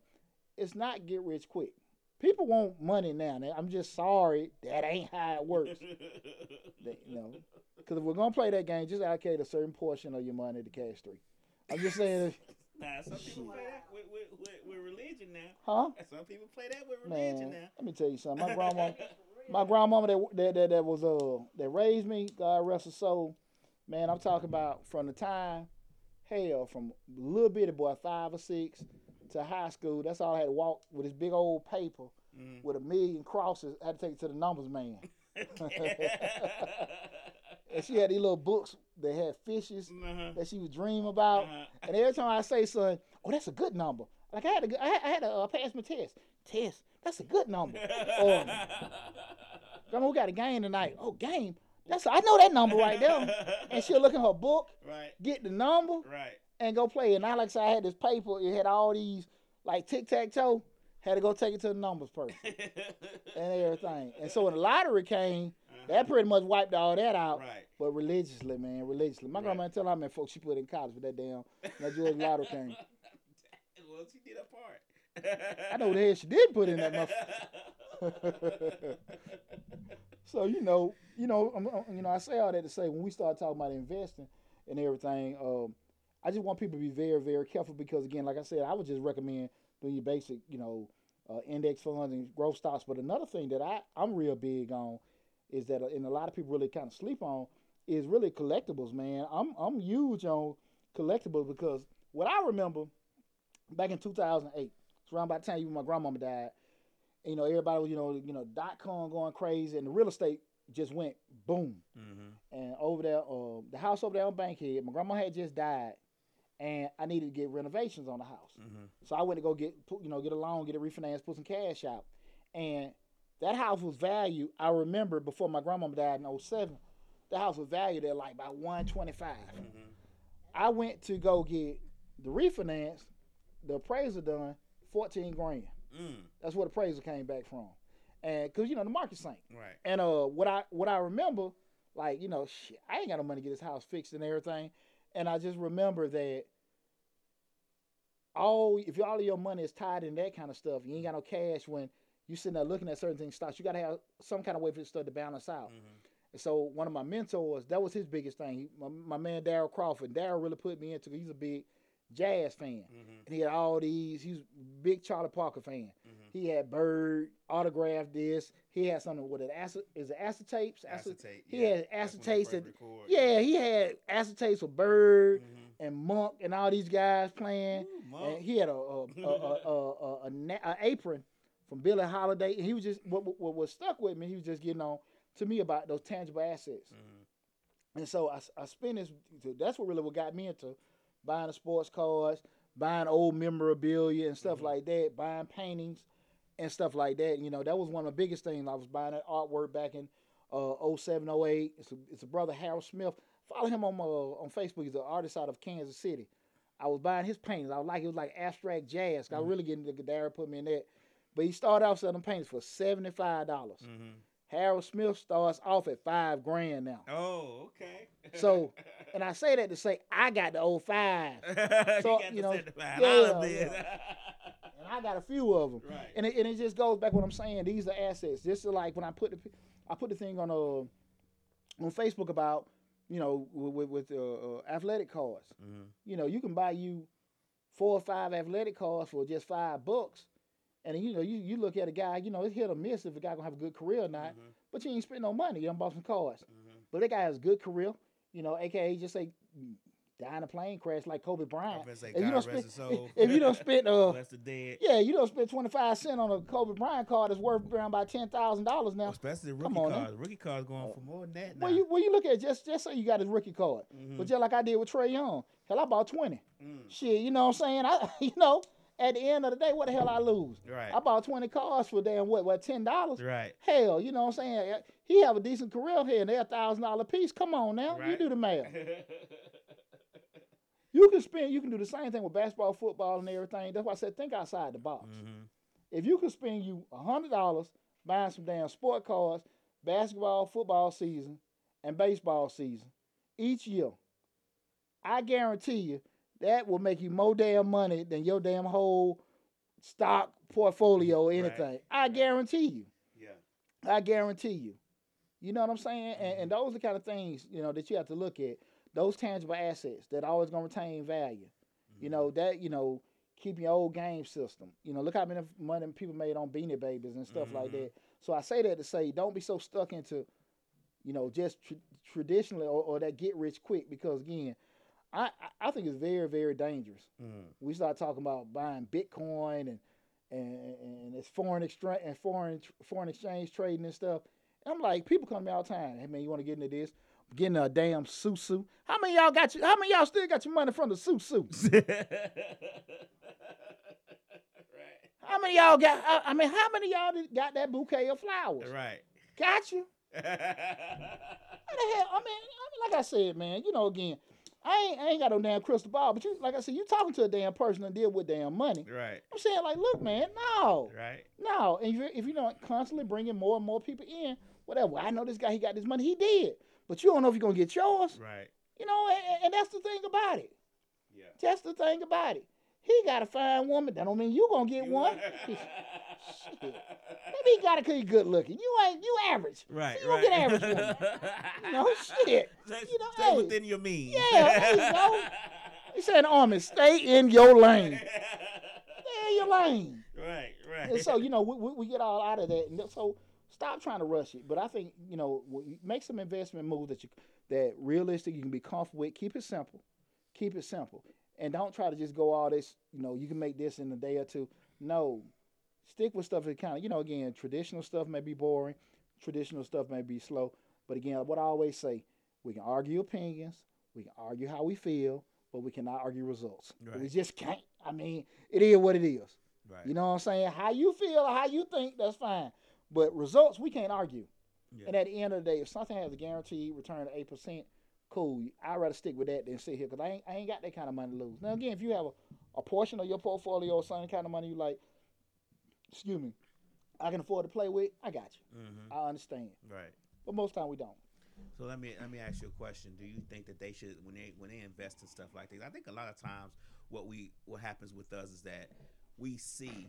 It's not get rich quick. People want money now. I'm just sorry that ain't how it works. (laughs) They- you know, because if we're gonna play that game, just allocate a certain portion of your money to cash three. I'm just saying, (laughs) Nah, some people play that with, with, with, with religion now. huh? Some people play that with religion Man, now. let me tell you something. My (laughs) grandma, my grandmama that, that that that was uh that raised me, God rest her soul. Man, I'm talking about from the time, hell, from little bitty boy, five or six, to high school. That's all I had to walk with this big old paper Mm. with a million crosses. I had to take it to the numbers man. (laughs) (laughs) And she had these little books that had fishes uh-huh. that she would dream about. Uh-huh. And every time I say something, oh, that's a good number. Like I had to, I had, to uh, pass my test. Test, that's a good number. (laughs) Or, Grandma, we got a game tonight. Oh, game. That's I know that number right there. And she'll look in her book, right, get the number, right. And go play. And I like I said, I had this paper. It had all these like tic tac toe. Had to go take it to the numbers person (laughs) and everything. And so when the lottery came, that pretty much wiped all that out. right. But religiously, man, religiously. My Right. grandma tell how many folks she put in college for that damn that George Lotto (laughs) came. well, she did her part. I know the hell she did put in that motherfucker. (laughs) so you know, you know, I'm, I'm- you know, I say all that to say when we start talking about investing and everything, um, I just want people to be very, very careful because again, like I said, I would just recommend doing your basic, you know, uh, index funds and growth stocks. But another thing that I I'm real big on is that, uh, and a lot of people really kind of sleep on, is really collectibles, man. I'm I'm huge on collectibles because what I remember back in 2008, it's around about the time even my grandmama died. And, You know, everybody was, you know, you know, dot com going crazy, and the real estate just went boom. mm-hmm. And over there, uh, the house over there on Bankhead, my grandma had just died, and I needed to get renovations on the house. Mm-hmm. So I went to go get, put, you know, get a loan, get it refinanced, put some cash out, and that house was valued. I remember before my grandmama died in 07, the house was valued at like about 125. Mm-hmm. I went to go get the refinance, the appraisal done, 14 grand. Mm. That's what appraisal came back from, and because you know the market sank. Right. And uh, what I what I remember, like you know, shit, I ain't got no money to get this house fixed and everything. And I just remember that all if all of your money is tied in that kind of stuff, you ain't got no cash when you sitting there looking at certain things stocks. You got to have some kind of way for this stuff to balance out. Mm-hmm. And so one of my mentors, that was his biggest thing. He, my, my man Daryl Crawford. Daryl really put me into. He's a big jazz fan, Mm-hmm. and he had all these. He was big Charlie Parker fan. Mm-hmm. He had Bird autographed this. He had something with it. Acet, is it acetapes? Acet- Acetate. he yeah. had That's when they acetates record. yeah, he had acetates with Bird Mhm. and Monk and all these guys playing. Ooh, and he had a a, (laughs) a, a, a, a, a, na- a apron from Billie Holiday, and he was just what, what, what was stuck with me. He was just getting on to me about those tangible assets, Mhm. and so I, I spent this. That's what really what got me into buying the sports cards, buying old memorabilia and stuff Mhm. like that, buying paintings and stuff like that. You know, that was one of the biggest things. I was buying that artwork back in uh 07, 08. It's a, it's a brother Harold Smith. Follow him on uh, on Facebook. He's an artist out of Kansas City. I was buying his paintings. I was like it was like abstract jazz. I was really getting into Gadara put me in that. But he started off selling paintings for seventy five dollars. Mhm. Harold Smith starts off at five grand now. Oh, okay. So, (laughs) And I say that to say I got the old five. (laughs) So, got you know, 75. yeah, Ben. And I got a few of them. right. And it, and it just goes back what I'm saying. These are assets. Just like when I put the I put the thing on uh on Facebook about you know with, with uh, athletic cards. Mhm. You know you can buy you four or five athletic cards for just five bucks, and you know you, you look at a guy. You know it's hit or miss if a guy gonna have a good career or not. Mhm. But you ain't spend no money. You done bought some cards. Mhm. But that guy has a good career. You know, aka just say die in a plane crash like Kobe Bryant. I'm gonna say If you don't spend, (laughs) if you don't spend uh (laughs) Bless the dead. yeah, you don't spend twenty five cent on a Kobe Bryant card that's worth around about ten thousand dollars now. Especially the Come rookie on, now. cards. Rookie cards going for more than that now. Well, you well you look at just just say you got his rookie card, Mhm. but just like I did with Trae Young, hell I bought twenty. Mm. Shit, you know what I'm saying? I (laughs) you know at the end of the day, what the hell I lose? Right. I bought twenty cards for damn what what ten dollars? Right. Hell, you know what I'm saying? He have a decent career here, and they're a thousand dollar piece. Come on now, you do the math. (laughs) You can spend, you can do the same thing with basketball, football, and everything. That's why I said think outside the box. Mhm. If you can spend you hundred dollars buying some damn sport cards, basketball, football season, and baseball season each year, I guarantee you that will make you more damn money than your damn whole stock portfolio or Right, anything. I right. guarantee you. Yeah. I guarantee you. You know what I'm saying? And, and those are the kind of things, you know, that you have to look at. Those tangible assets that always gonna retain value. You Mhm. know, that, you know, keep your old game system. You know, look how many money people made on beanie babies and stuff like Mhm. that. So I say that to say don't be so stuck into, you know, just tr- traditionally or, or that get rich quick because again, I, I- think it's very, very dangerous Mhm. we start talking about buying Bitcoin and and and it's foreign exchange and foreign foreign exchange trading and stuff. And I'm like, people come to me all the time. Hey man, you want to get into this? Getting a damn susu. How many of y'all got you? How many of y'all still got your money from the susu? right. (laughs) (laughs) How many of y'all got? I- I mean, how many of y'all got that bouquet of flowers? Right. Got you? (laughs) How the hell? I mean, I mean, like I said, man. You know, again, I ain't I ain't got no damn crystal ball. But you, like I said, you talking to a damn person that deal with damn money. right. I'm saying, like, look, man, no. Right. No, and if you're, if you're not constantly bringing more and more people in, whatever. I know this guy, he got this money, he did, but you don't know if you're gonna get yours. Right. You know, and, and that's the thing about it. Yeah. That's the thing about it. He got a fine woman. That don't mean you gonna get one. Maybe (laughs) he got it cause he good looking. You ain't you average. right. You right. get average woman. You know, shit. (laughs) Stay, You know, stay hey. within your means. Yeah, there you go. (laughs) He said, "Army, stay in your lane. Stay in your lane." right. Right. and so you know we, we, we get all out of that and so stop trying to rush it but i think you know make some investment moves that you that realistic you can be comfortable with keep it simple keep it simple and don't try to just go all this you know you can make this in a day or two no stick with stuff that kind of you know again traditional stuff may be boring traditional stuff may be slow but again what i always say we can argue opinions we can argue how we feel but we cannot argue results we just can't i mean it is what it is right. you know what I'm saying? How you feel or how you think, that's fine. But results, we can't argue. Yeah. And at the end of the day, if something has a guaranteed return of eight percent, cool. I'd rather stick with that than sit here because I ain't, I ain't got that kind of money to lose. Now again, if you have a, a portion of your portfolio or some kind of money you like, excuse me, I can afford to play with, I got you. Mhm. I understand. Right. But most time we don't. So let me let me ask you a question. Do you think that they should when they when they invest in stuff like this? I think a lot of times what we what happens with us is that we see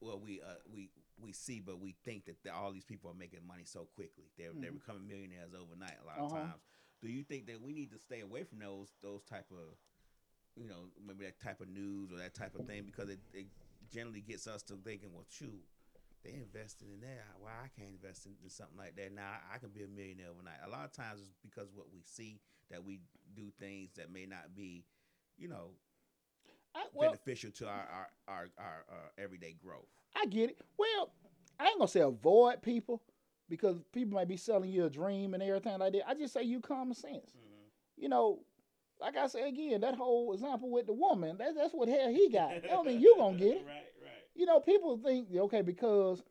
well we uh, we we see but we think that the, all these people are making money so quickly. They're they're Mhm. becoming millionaires overnight a lot of Uh-huh. times. Do you think that we need to stay away from those those type of you know maybe that type of news or that type of thing because it, it generally gets us to thinking well shoot they invested in that. Why I can't invest in, in something like that? Now I can be a millionaire overnight. A lot of times it's because what we see that we do things that may not be, you know. I, well, beneficial to our our our, our uh, everyday growth. I get it. Well, I ain't gonna say avoid people because people might be selling you a dream and everything like that. I just say you common sense. Mm-hmm. You know, like I say again, that whole example with the woman, that, that's what hell he (laughs) got. Don't mean you gonna get it. (laughs) Right, right. You know, people think okay because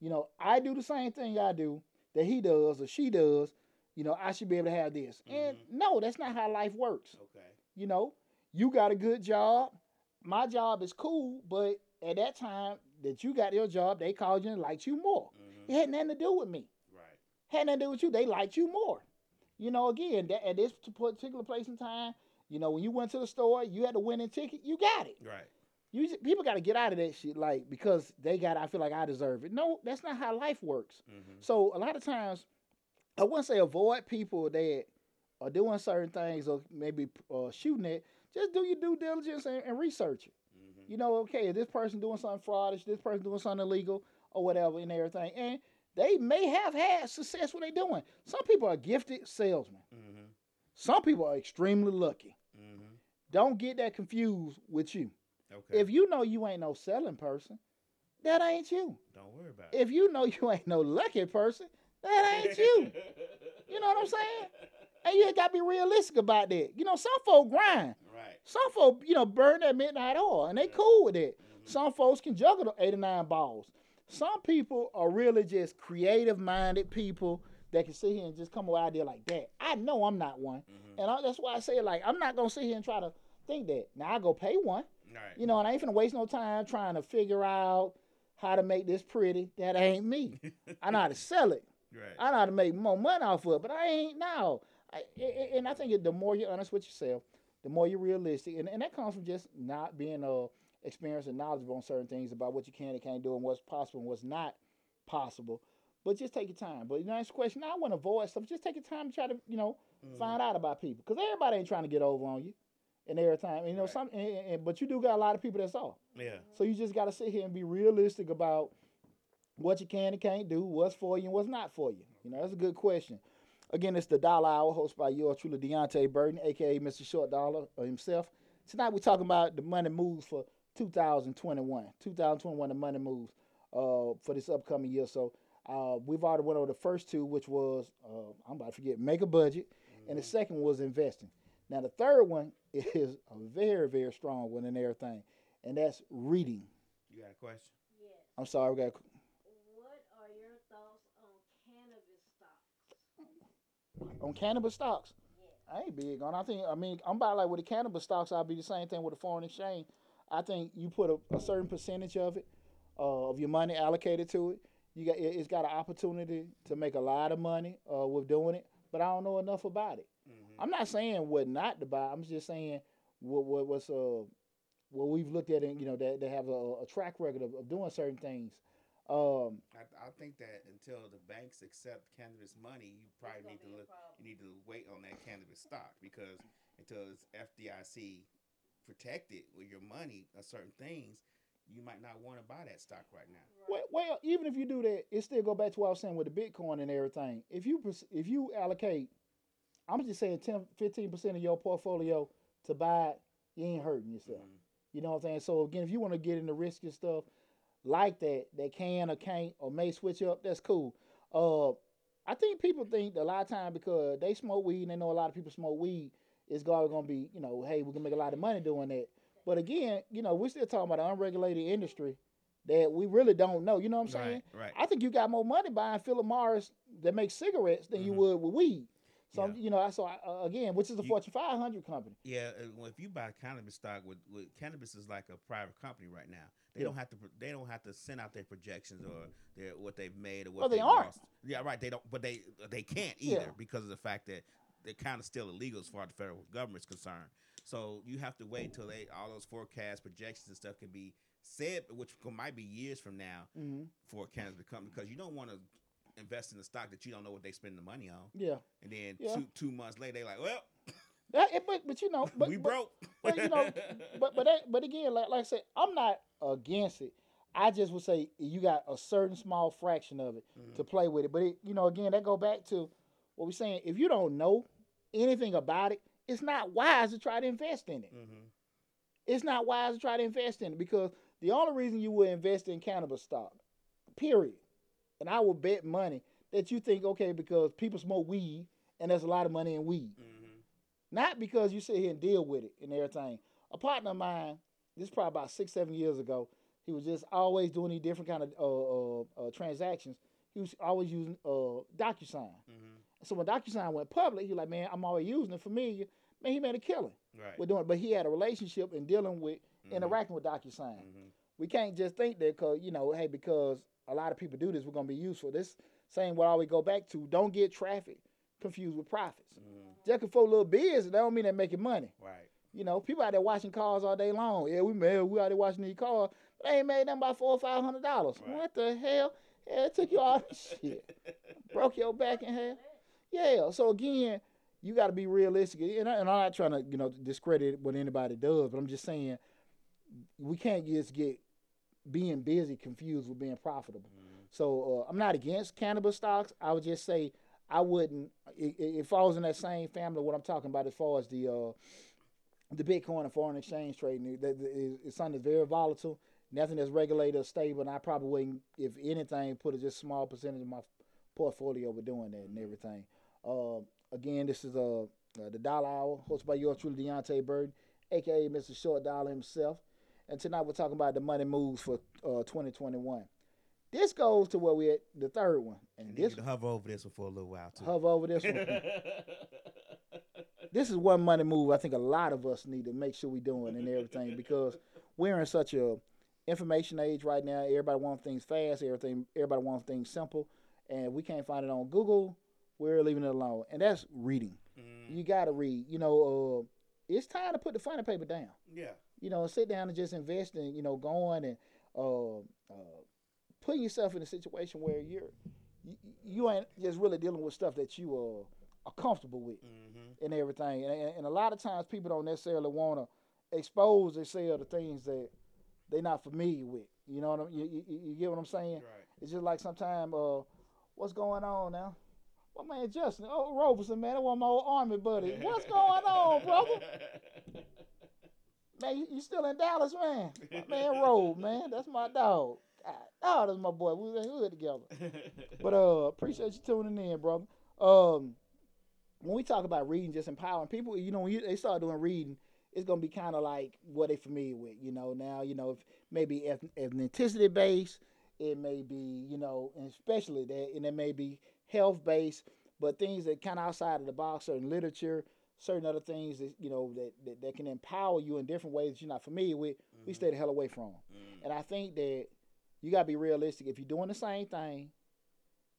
you know I do the same thing I do that he does or she does. You know, I should be able to have this. And no, that's not how life works. Okay. You know, you got a good job. My job is cool, but at that time that you got your job, they called you and liked you more. It had nothing to do with me. Right. Had nothing to do with you. They liked you more. You know, again, that, at this particular place in time, you know, when you went to the store, you had the winning ticket, you got it. Right. You people got to get out of that shit, like because they got. I feel like I deserve it. No, that's not how life works. Mm-hmm. So a lot of times, I wouldn't say avoid people that are doing certain things or maybe uh, shooting it. Just do your due diligence and, and research it. Mm-hmm. You know, okay, is this person doing something fraudish? This person doing something illegal or whatever and everything. And they may have had success what they're doing. Some people are gifted salesmen. Mm-hmm. Some people are extremely lucky. Mm-hmm. Don't get that confused with you. Okay. If you know you ain't no selling person, that ain't you. Don't worry about it. If you know you ain't no lucky person, that ain't you. (laughs) You know what I'm saying? And you got to be realistic about that. You know, some folk grind. Right. Some folk, you know, burn that midnight oil, and they cool with it. Mhm. Some folks can juggle the eight or nine balls. Some people are really just creative-minded people that can sit here and just come with an idea like that. I know I'm not one, Mhm. and I, that's why I say like I'm not gonna sit here and try to think that. Now I go pay one, Right. you know, and I ain't gonna waste no time trying to figure out how to make this pretty. That ain't me. (laughs) I know how to sell it. Right. I know how to make more money off of it, but I ain't now. And I think the more you're honest with yourself, the more you're realistic, and, and that comes from just not being uh, experienced and knowledgeable on certain things about what you can and can't do and what's possible and what's not possible. But just take your time. But you know, that's question. I want to avoid stuff. Just take your time to try to, you know, Mhm. find out about people, because everybody ain't trying to get over on you, and every time, you know, Right. some. And, and- but you do got a lot of people that's all. Yeah. So you just got to sit here and be realistic about what you can and can't do, what's for you and what's not for you. You know, that's a good question. Again, it's the Dollar Hour, hosted by yours truly, Deontay Burton, aka Mr. Short Dollar himself. Tonight we're talking about the money moves for 2021. 2021, the money moves uh, for this upcoming year. So uh, we've already went over the first two, which was uh, I'm about to forget, make a budget, and the second was investing. Now the third one (laughs) is a very, very strong one in everything, and that's reading. You got a question? Yes. I'm sorry, we got What are your thoughts on cannabis stocks? on cannabis stocks. I ain't big on. I think. I mean, I'm about like with the cannabis stocks. I'll be the same thing with the foreign exchange. I think you put a, a certain percentage of it, uh, of your money allocated to it. You got. it- It's got an opportunity to make a lot of money uh, with doing it. But I don't know enough about it. Mm-hmm. I'm not saying what not to buy. I'm just saying what what what's uh what we've looked at and you know that they have a, a track record of, of doing certain things. Um, I, I think that until the banks accept cannabis money, you probably need to look. problem. You need to wait on that cannabis stock because until it's FDIC protected with your money or certain things, you might not want to buy that stock right now. Well, well, even if you do that, it still go back to what I was saying with the Bitcoin and everything. If you if you allocate, I'm just saying 10, 15 percent of your portfolio to buy it, you ain't hurting yourself. Mhm. You know what I'm saying? So again, if you want to get into risky stuff like that, that can or can't or may switch up, that's cool. Uh, I think people think a lot of time because they smoke weed and they know a lot of people smoke weed, it's always gonna be, you know, hey, we can make a lot of money doing that. But again, you know, we're still talking about an unregulated industry that we really don't know. You know what I'm saying? Right, right. I think you got more money buying Philip Morris that makes cigarettes than you Mhm. would with weed. So Yeah. you know, I saw uh, again, which is a You- Fortune 500 company. Yeah, uh, well, if you buy cannabis stock with, with cannabis is like a private company right now. They Yeah. don't have to. They don't have to send out their projections or their what they've made or what. Well, they they've aren't. lost. Yeah, right. They don't. But they they can't Yeah. either because of the fact that they're kind of still illegal as far as the federal government's concerned. So you have to wait until they all those forecasts, projections, and stuff can be said, which might be years from now hmm for cannabis to come because you don't want to invest in a stock that you don't know what they spend the money on, Yeah, and then Yeah. two two months later they're like, well, (coughs) that, it- but but you know, but we but, broke. but, you know, (laughs) but but that, but again, like like I said, I'm not against it. I just would say you got a certain small fraction of it Mhm. to play with it. But it, you know, again, that go back to what we're saying. If you don't know anything about it, it's not wise to try to invest in it. Mhm. it's not wise to try to invest in it because the only reason you would invest in cannabis stock, period, and I will bet money that you think okay because people smoke weed and there's a lot of money in weed, Mm-hmm. not because you sit here and deal with it and everything. A partner of mine, this is probably about six seven years ago, he was just always doing these different kind of uh, uh, uh, transactions. He was always using uh, DocuSign. Mm-hmm. So when DocuSign went public, he was like, man, I'm always using it familiar. Man, he made a killing Right. with doing it. But he had a relationship in dealing with, Mhm. interacting with DocuSign. Mhm. We can't just think that, cause you know, hey, because a lot of people do this, we're gonna be useful. This same what I always go back to. Don't get traffic confused with profits. Mhm. Just for a little business, that don't mean they're making money. Right. You know, people out there watching cars all day long. Yeah, we made we out there watching these cars. But they ain't made them by four or five hundred dollars. Right. What the hell? Yeah, it took you all this shit. (laughs) Broke your back in half. Yeah. So again, you got to be realistic, and, I, and I'm not trying to you know discredit what anybody does, but I'm just saying we can't just get being busy confused with being profitable. Mhm. So uh, I'm not against cannabis stocks. I would just say I wouldn't. It, it falls in that same family. What I'm talking about as far as the uh, the Bitcoin and foreign exchange trading, that- is- it's something that's very volatile. Nothing that's regulated or stable. And I probably wouldn't, if anything, put a just small percentage of my portfolio with doing that and everything. Uh, again, this is uh, uh, the Dollar Hour, hosted by yours truly, Deontay Burton, aka Mr. Short Dollar himself. And tonight we're talking about the money moves for uh, 2021. This goes to where we at the third one, and And this you can hover over this one for a little while too. hover over this one. (laughs) this is one money move I think a lot of us need to make sure we're doing and everything because we're in such a information age right now. Everybody wants things fast. Everything. Everybody wants things simple, and we can't find it on Google. We're leaving it alone, and that's reading. Mhm. You got to read. You know, uh, it's time to put the funny paper down. Yeah. You know, sit down and just invest in. You know, going and uh, uh, putting yourself in a situation where you're you, you ain't just really dealing with stuff that you uh, are comfortable with Mm-hmm. and everything. And, and, and a lot of times people don't necessarily want to expose themselves to things that they're not familiar with. You know what I'm, you, you, you get what I'm saying? Right. It's just like sometimes, uh, what's going on now? Well, man, Justin, oh, Roberson, man, that one my old army buddy. (laughs) What's going on, brother? Man, you, you still in Dallas, man? My man, Robe, man, that's my dog. God, oh, that's my boy. We was in hood together. But uh, appreciate you tuning in, brother. Um, when we talk about reading, just empowering people, you know, when you, they start doing reading, it's gonna be kind of like what they familiar with. You know, now you know if maybe eth- ethnicity based, it may be you know, and especially that, and it may be health based, but things that kind of outside of the box, certain literature, certain other things that you know that, that that can empower you in different ways that you're not familiar with. We stay the hell away from. Mm. And I think that you gotta be realistic. If you're doing the same thing,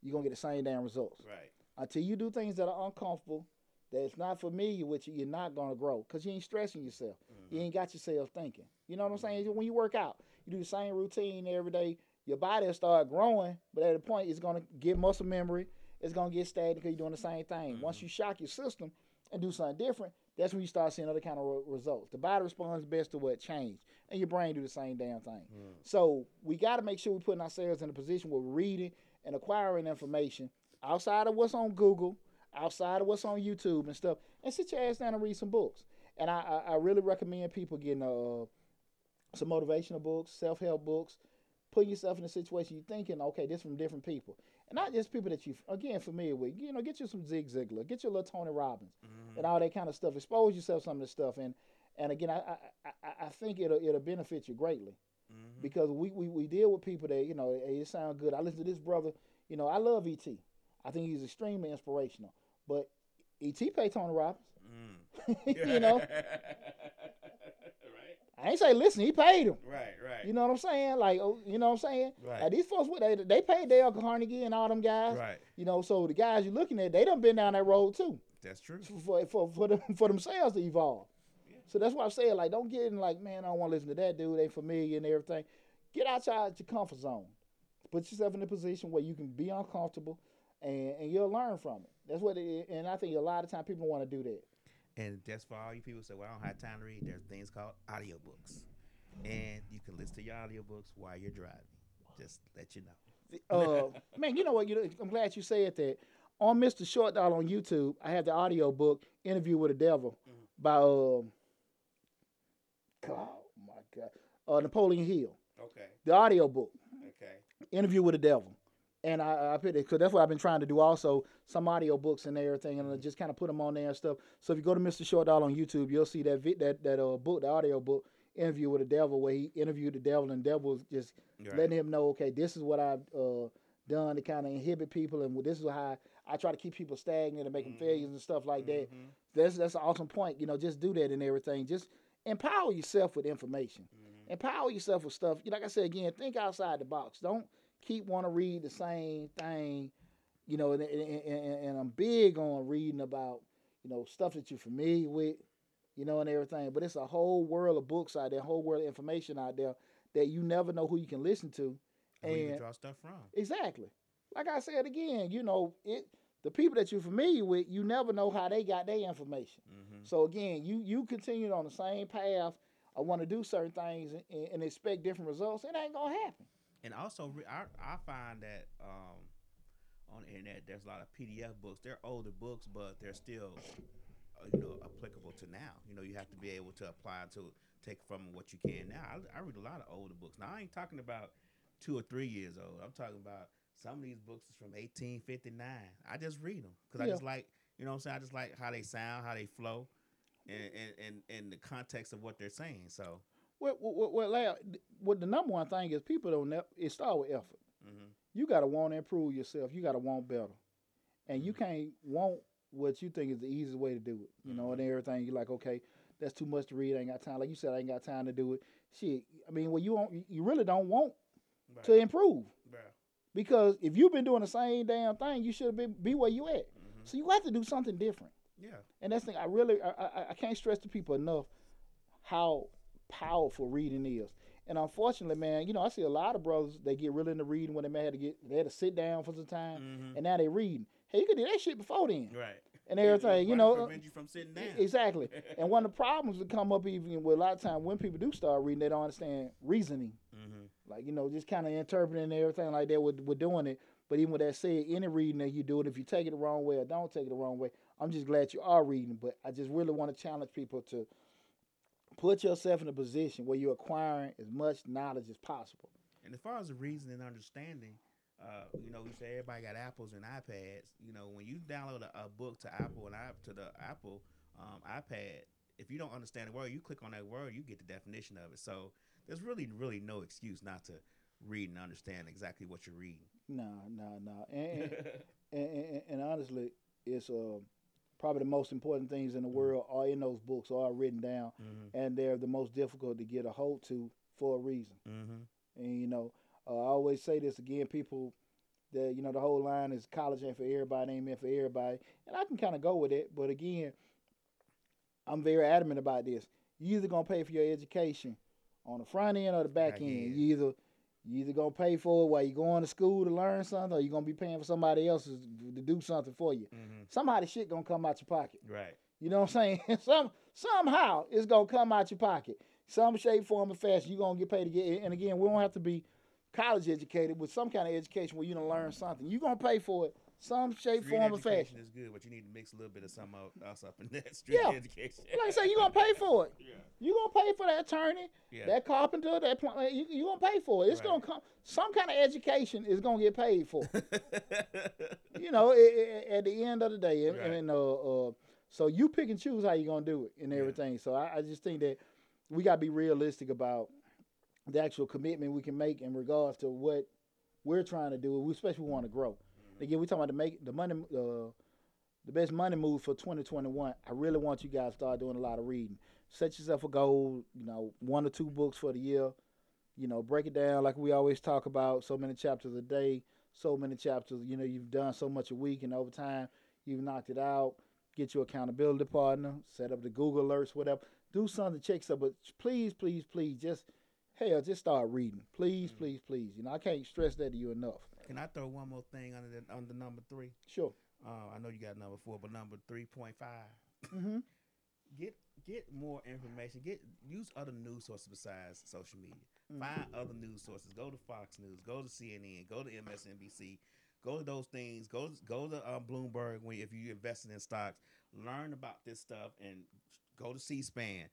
you're gonna get the same damn results. Right. Until you do things that are uncomfortable, that's not familiar with you, you're not gonna grow because you ain't stressing yourself. You ain't got yourself thinking. You know what I'm saying? When you work out, you do the same routine every day. Your body will start growing, but at a point, it's gonna get muscle memory. It's gonna get stagnant because you're doing the same thing. Once you shock your system and do something different, that's when you start seeing other kind of re- results. The body responds best to what changed, and your brain do the same damn thing. So we got to make sure we're putting ourselves in a position where we're reading and acquiring information outside of what's on Google, outside of what's on YouTube and stuff, and sit your ass down and read some books. And I, I, I really recommend people getting uh, some motivational books, self help books, putting yourself in a situation you're thinking, okay, this from different people. And not just people that you again familiar with. You know, get you some Zig Ziglar, get you a little Tony Robbins, and all that kind of stuff. Expose yourself to some of this stuff, and and again, I I, I, think it'll it'll benefit you greatly Mm-hmm. because we, we, we deal with people that you know hey, it sound good. I listen to this brother. You know, I love ET. I think he's extremely inspirational. But ET paid Tony Robbins. Mm. (laughs) you know. (laughs) I ain't say listen. He paid him. Right. Right. You know what I'm saying? Like, oh, you know what I'm saying? Right. Like these folks, they they paid Dale Carnegie and all them guys. Right. You know, so the guys you're looking at, they done been down that road too That's true. for for for, them, (laughs) for themselves to evolve. Yeah. So that's why I'm saying, like, don't get in like, man, I don't want to listen to that dude. They familiar and everything. Get outside your comfort zone. Put yourself in a position where you can be uncomfortable, and, and you'll learn from it. That's what it is. And I think a lot of time people want to do that. And that's for all you people who say, well, I don't have time to read. There's things called audiobooks. And you can listen to your audiobooks while you're driving. Just let you know. Uh, (laughs) man, you know what? You, I'm glad you said that. On Mr. Short Doll on YouTube, I have the audiobook "Interview with the Devil" by um, God, Okay. Uh, Napoleon Hill, Okay. the audiobook. Okay. Interview with the Devil. And I, I put it because that's what I've been trying to do. Also, some audio books and everything, and just kind of put them on there and stuff. So if you go to Mr. Short Doll on YouTube, you'll see that vi- that that uh, book, the audio book, Interview with the Devil, where he interviewed the devil, and the devil was just Right. letting him know, okay, this is what I've uh, done to kind of inhibit people, and this is how I try to keep people stagnant and make them Mhm. failures and stuff like that. Mhm. That's that's an awesome point. You know, just do that and everything. Just empower yourself with information. Mhm. Empower yourself with stuff. Like I said again, think outside the box. Don't keep want to read the same thing. You know, and, and, and, and I'm big on reading about you know stuff that you're familiar with. You know, and everything. But it's a whole world of books out there, a whole world of information out there that you never know who you can listen to. Where you can And draw stuff from. Exactly. Like I said again, you know, it the people that you're familiar with, you never know how they got their information. Mm-hmm. So again, you you continue on the same path. I want to do certain things and, and expect different results. It ain't gonna happen. And also, re- I, I find that um, on the internet, there's a lot of PDF books. They're older books, but they're still, uh, you know, applicable to now. You know, you have to be able to apply to take from what you can now. I, I read a lot of older books. Now, I ain't talking about two or three years old. I'm talking about some of these books is from 1859. I just read them because I just like, you know what I'm saying? I just like how they sound, how they flow, and and, and, and the context of what they're saying. So, Well, well, well, well, what the number one thing is people don't. Ne- it start with effort. hmm You gotta want to improve yourself. You gotta want better, and you can't want what you think is the easiest way to do it. You know, and everything. You're like, okay, that's too much to read. I ain't got time. Like you said, I ain't got time to do it. Shit. I mean, well, you don't. You really don't want right. to improve. Because if you've been doing the same damn thing, you should be be where you at. Mhm. So you have to do something different. Yeah. And that's the thing. I really, I, I, I can't stress to people enough how powerful reading is. And unfortunately, man, you know, I see a lot of brothers they get really into reading when they may have to get they had to sit down for some time, Mhm. and now they reading. Hey, you could do that shit before then, Right. and everything. You know, prevent you from sitting down. exactly. (laughs) And one of the problems that come up even with a lot of time when people do start reading, they don't understand reasoning hmm like you know, just kind of interpreting everything like that. We're, we're doing it, but even with that said, any reading that you do it, if you take it the wrong way or don't take it the wrong way, I'm just glad you are reading. But I just really want to challenge people to put yourself in a position where you're acquiring as much knowledge as possible. And as far as the reasoning and understanding, uh, you know, we say everybody got apples and iPads. You know, when you download a, a book to Apple and I, to the Apple um, iPad, if you don't understand the word, you click on that word, you get the definition of it. So there's really, really no excuse not to read and understand exactly what you're reading. No, no, no. And, and, and, and honestly, it's uh, probably the most important things in the world are in those books, are written down, mm-hmm. and they're the most difficult to get a hold to for a reason. Mm-hmm. And you know, uh, I always say this again: people, that you know, the whole line is college ain't for everybody, ain't meant for everybody, and I can kind of go with it. But again, I'm very adamant about this. You either gonna pay for your education on the front end or the back, end. You either you either gonna pay for it while you're going to school to learn something, or you're gonna be paying for somebody else to do something for you. Mm-hmm. Somebody shit gonna come out your pocket. Right. You know what I'm saying? (laughs) Some somehow it's gonna come out your pocket. Some shape, form, or fashion. You're gonna get paid to get and again, we don't have to be college educated with some kind of education where you gonna learn something. You're gonna pay for it some shape, Street form, or education fashion. is good, but you need to mix a little bit of something else up in that (laughs) street Yeah. education. Like I say, you're gonna pay for it. yeah. You're gonna pay for that attorney, Yeah. that carpenter, that pl- you you gonna pay for it. It's Right. gonna come some kind of education is gonna get paid for. (laughs) you know, i- i- at the end of the day, and, Right. and uh, uh, so you pick and choose how you're gonna do it and Yeah. everything. So I, I just think that we gotta be realistic about the actual commitment we can make in regards to what we're trying to do, we especially want to grow. Again, we talking about the make the money, uh, the best money move for 2021. I really want you guys to start doing a lot of reading. Set yourself a goal, you know, one or two books for the year. You know, break it down like we always talk about. So many chapters a day, so many chapters. You know, you've done so much a week, and over time, you've knocked it out. Get your accountability partner. Set up the Google alerts, whatever. Do something to check stuff. But please, please, please, just hell, just start reading. Please, please, please. You know, I can't stress that to you enough. Can I throw one more thing under the, under number three? Sure. Uh, I know you got number four, but number three point five. Mm-hmm. (laughs) Get get more information. Get use other news sources besides social media. Mm-hmm. Find other news sources. Go to Fox News. Go to CNN. Go to MSNBC. Go to those things. Go go to uh, Bloomberg when if you invested in stocks. Learn about this stuff and go to C-SPAN.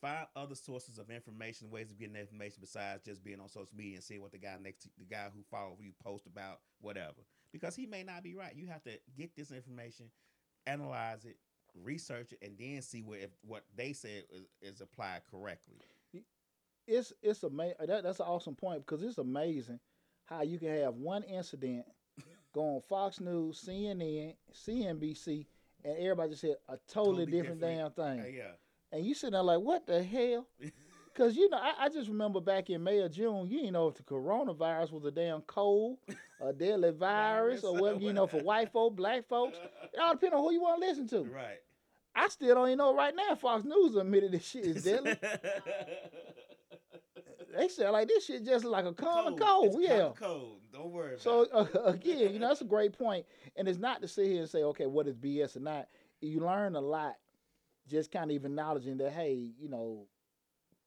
Find other sources of information, ways of getting information besides just being on social media and seeing what the guy next to the guy who follow you post about whatever. Because he may not be right. You have to get this information, analyze it, research it, and then see what if what they said is, is applied correctly. it's it's amazing. That, that's an awesome point because it's amazing how you can have one incident go on Fox News, CNN, CNBC, and everybody just said a totally, Totally different, different. damn Uh, thing. yeah. And you sitting there like, what the hell? Because you know, I, I just remember back in May or June, you didn't know if the coronavirus was a damn cold, a deadly (laughs) virus, or whatever. You know, for white folks, black folks, it all depends on who you want to listen to. Right. I still don't even know right now. Fox News admitted this shit is deadly. (laughs) they said like this shit just like a common cold. It's Yeah. common cold. Don't worry. About So it. uh, (laughs) again, you know, that's a great point, and it's not to sit here and say, okay, what is BS or not. You learn a lot, just kind of even acknowledging that, hey, you know,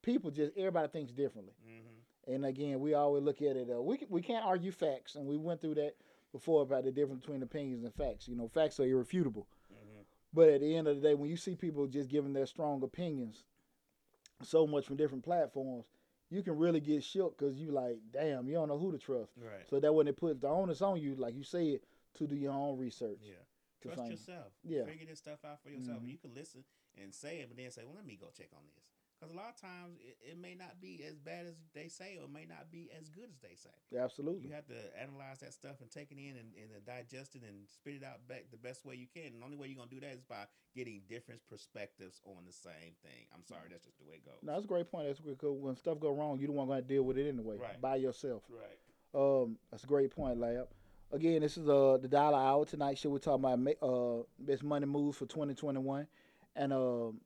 people just everybody thinks differently, Mhm. and again, we always look at it. Uh, we we can't argue facts, and we went through that before about the difference between opinions and facts. You know, facts are irrefutable, Mhm. but at the end of the day, when you see people just giving their strong opinions so much from different platforms, you can really get shook because you like, damn, you don't know who to trust. Right. So that when it puts the onus on you, like you said, to do your own research. Yeah. to Trust find- yourself. Yeah. Figure this stuff out for yourself. Mhm. You can listen and say it, but then say, well, let me go check on this. Because a lot of times it, it may not be as bad as they say or it may not be as good as they say. Absolutely. You have to analyze that stuff and take it in and, and digest it and spit it out back the best way you can. And the only way you're going to do that is by getting different perspectives on the same thing. I'm sorry, that's just the way it goes. No, that's a great point. That's good. 'cause When stuff go wrong, you don't want to deal with it anyway Right. by yourself. Right. Um, that's a great point, Lab. Again, this is uh the dollar hour tonight. Show we're talking about uh best money moves for 2021, and um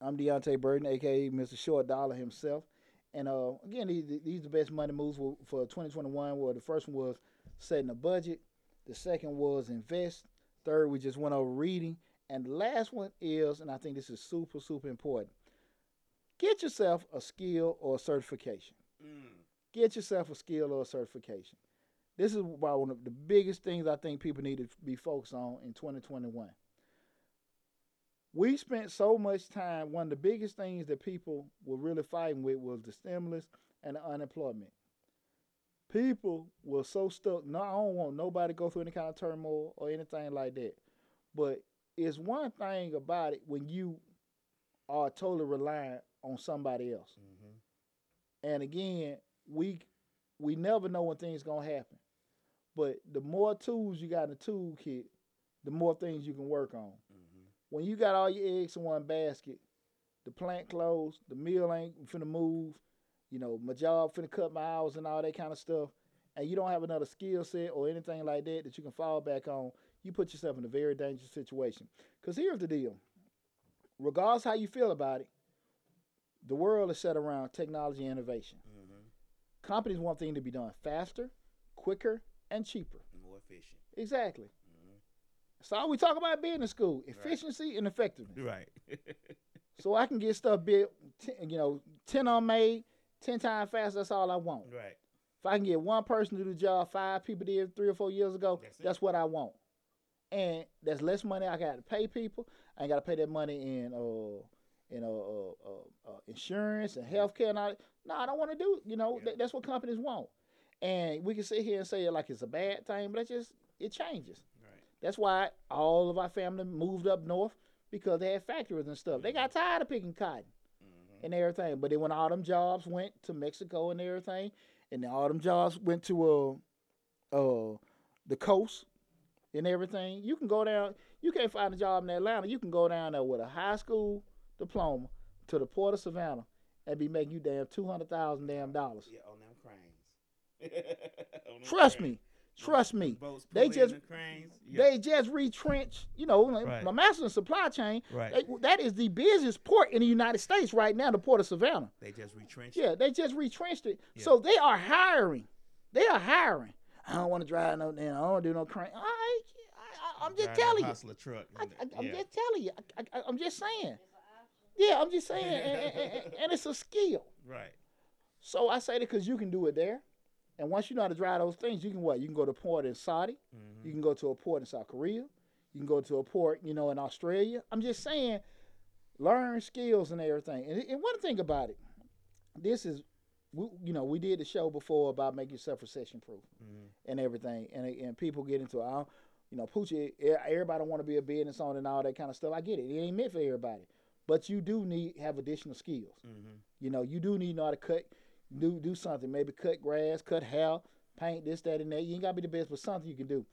I'm Deontay Burton, aka Mr. Short Dollar himself. And uh again, these these are the best money moves for, for 2021. Well, the first one was setting a budget. The second was invest. Third, we just went over reading, and the last one is, and I think this is super super important. Get yourself a skill or a certification Mm. get yourself a skill or a certification. This is one of the biggest things I think people need to be focused on in 2021. We spent so much time. One of the biggest things that people were really fighting with was the stimulus and the unemployment. People were so stuck. No, I don't want nobody to go through any kind of turmoil or anything like that. But it's one thing about it when you are totally reliant on somebody else. hmm And again, we we never know when things gonna happen. But the more tools you got in the toolkit, the more things you can work on. When you got all your eggs in one basket, the plant closed, the mill ain't finna move, you know, my job finna cut my hours and all that kind of stuff, and you don't have another skill set or anything like that that you can fall back on, you put yourself in a very dangerous situation. Because here's the deal. Regardless how you feel about it, the world is set around technology and innovation hmm companies want things to be done faster, quicker, and cheaper. More efficient. Exactly. So all we talk about being in school, efficiency and effectiveness. Right. (laughs) So I can get stuff built, you know, ten on made, ten times faster. That's all I want. right. If I can get one person to do the job five people did three or four years ago, That's that's, what I want. And that's less money I got to pay people. I ain't got to pay that money in uh in uh, uh, uh, uh insurance and healthcare and all. No, I don't want to do. You know, Yeah. that, that's what companies want. And we can sit here and say it like it's a bad thing, but it just it changes. That's why all of our family moved up north because they had factories and stuff. They got tired of picking cotton hmm and everything. But then when all them jobs went to Mexico and everything, and then all them jobs went to uh uh the coast and everything, you can go down. You can't find a job in Atlanta. You can go down there with a high school diploma to the port of Savannah and be making you damn two hundred thousand damn dollars. Yeah, on them cranes. (laughs) On them Trust cranes. me, trust me. boats They just- the cranes. Yeah. They just retrench. You know, Right. my master in supply chain. right. they- that is the busiest port in the United States right now, the port of Savannah. They just retrenched. Yeah, they just retrenched it. Yeah. So they are hiring. They are hiring. I don't want to drive no damn. I don't want to do no crane. I, I, I, I'm just telling you. Hustler truck. I, I, I'm yeah. just telling you. I, I, I'm just saying. It's an option. Yeah, I'm just saying. and, and- and- and (laughs) it's a skill. Right. So I say that because you can do it there. And once you know how to drive those things, you can what? You can go to a port in Saudi. hmm You can go to a port in South Korea. You can go to a port, you know, in Australia. I'm just saying, learn skills and everything. And, and one thing about it, this is, we, you know, we did the show before about making yourself recession proof Mhm. and everything, and and people get into, I you know, Poochie, everybody want to be a business owner and all that kind of stuff. I get it. It ain't meant for everybody, but you do need have additional skills. Mhm. You know, you do need to know how to cut, do do something. Maybe cut grass, cut hair, paint this, that, and that. You ain't gotta be the best, but something you can do.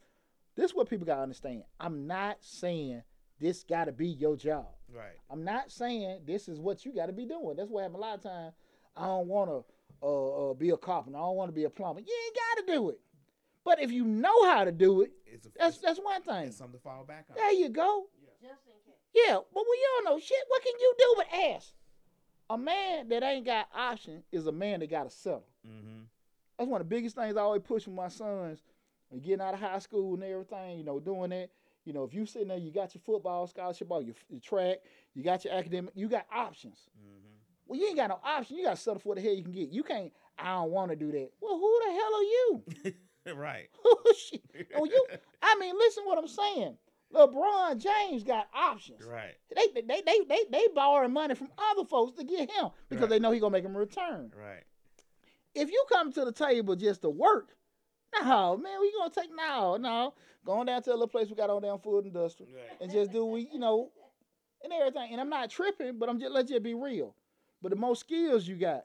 This is what people gotta understand. I'm not saying this gotta be your job. Right. I'm not saying this is what you gotta be doing. That's what happens a lot of times. I don't wanna uh, uh, be a carpenter. I don't wanna be a plumber. You ain't gotta do it. But if you know how to do it, a, that's that's one thing. it's something to fall back on. There you go. Just in case. Yeah, but we all know shit, what can you do but ask? A man that ain't got option is a man that got to settle. Mm-hmm. That's one of the biggest things I always push with my sons. And getting out of high school and everything, you know, doing that. You know, if you sitting there, you got your football scholarship, or your, your track, you got your academic, you got options. Mm-hmm. Well, you ain't got no option. You got to settle for what the hell you can get. You can't. I don't want to do that. Well, who the hell are you? (laughs) right. (laughs) Oh, you. I mean, listen what I'm saying. LeBron James got options. Right. They they they they they borrowing money from other folks to get him because Right. they know he gonna make them a return. Right. If you come to the table just to work, no man, we gonna take no no going down to a little place we got on down food industry Right. and just do we you know and everything. And I'm not tripping, but I'm just let's just be real. But the more skills you got,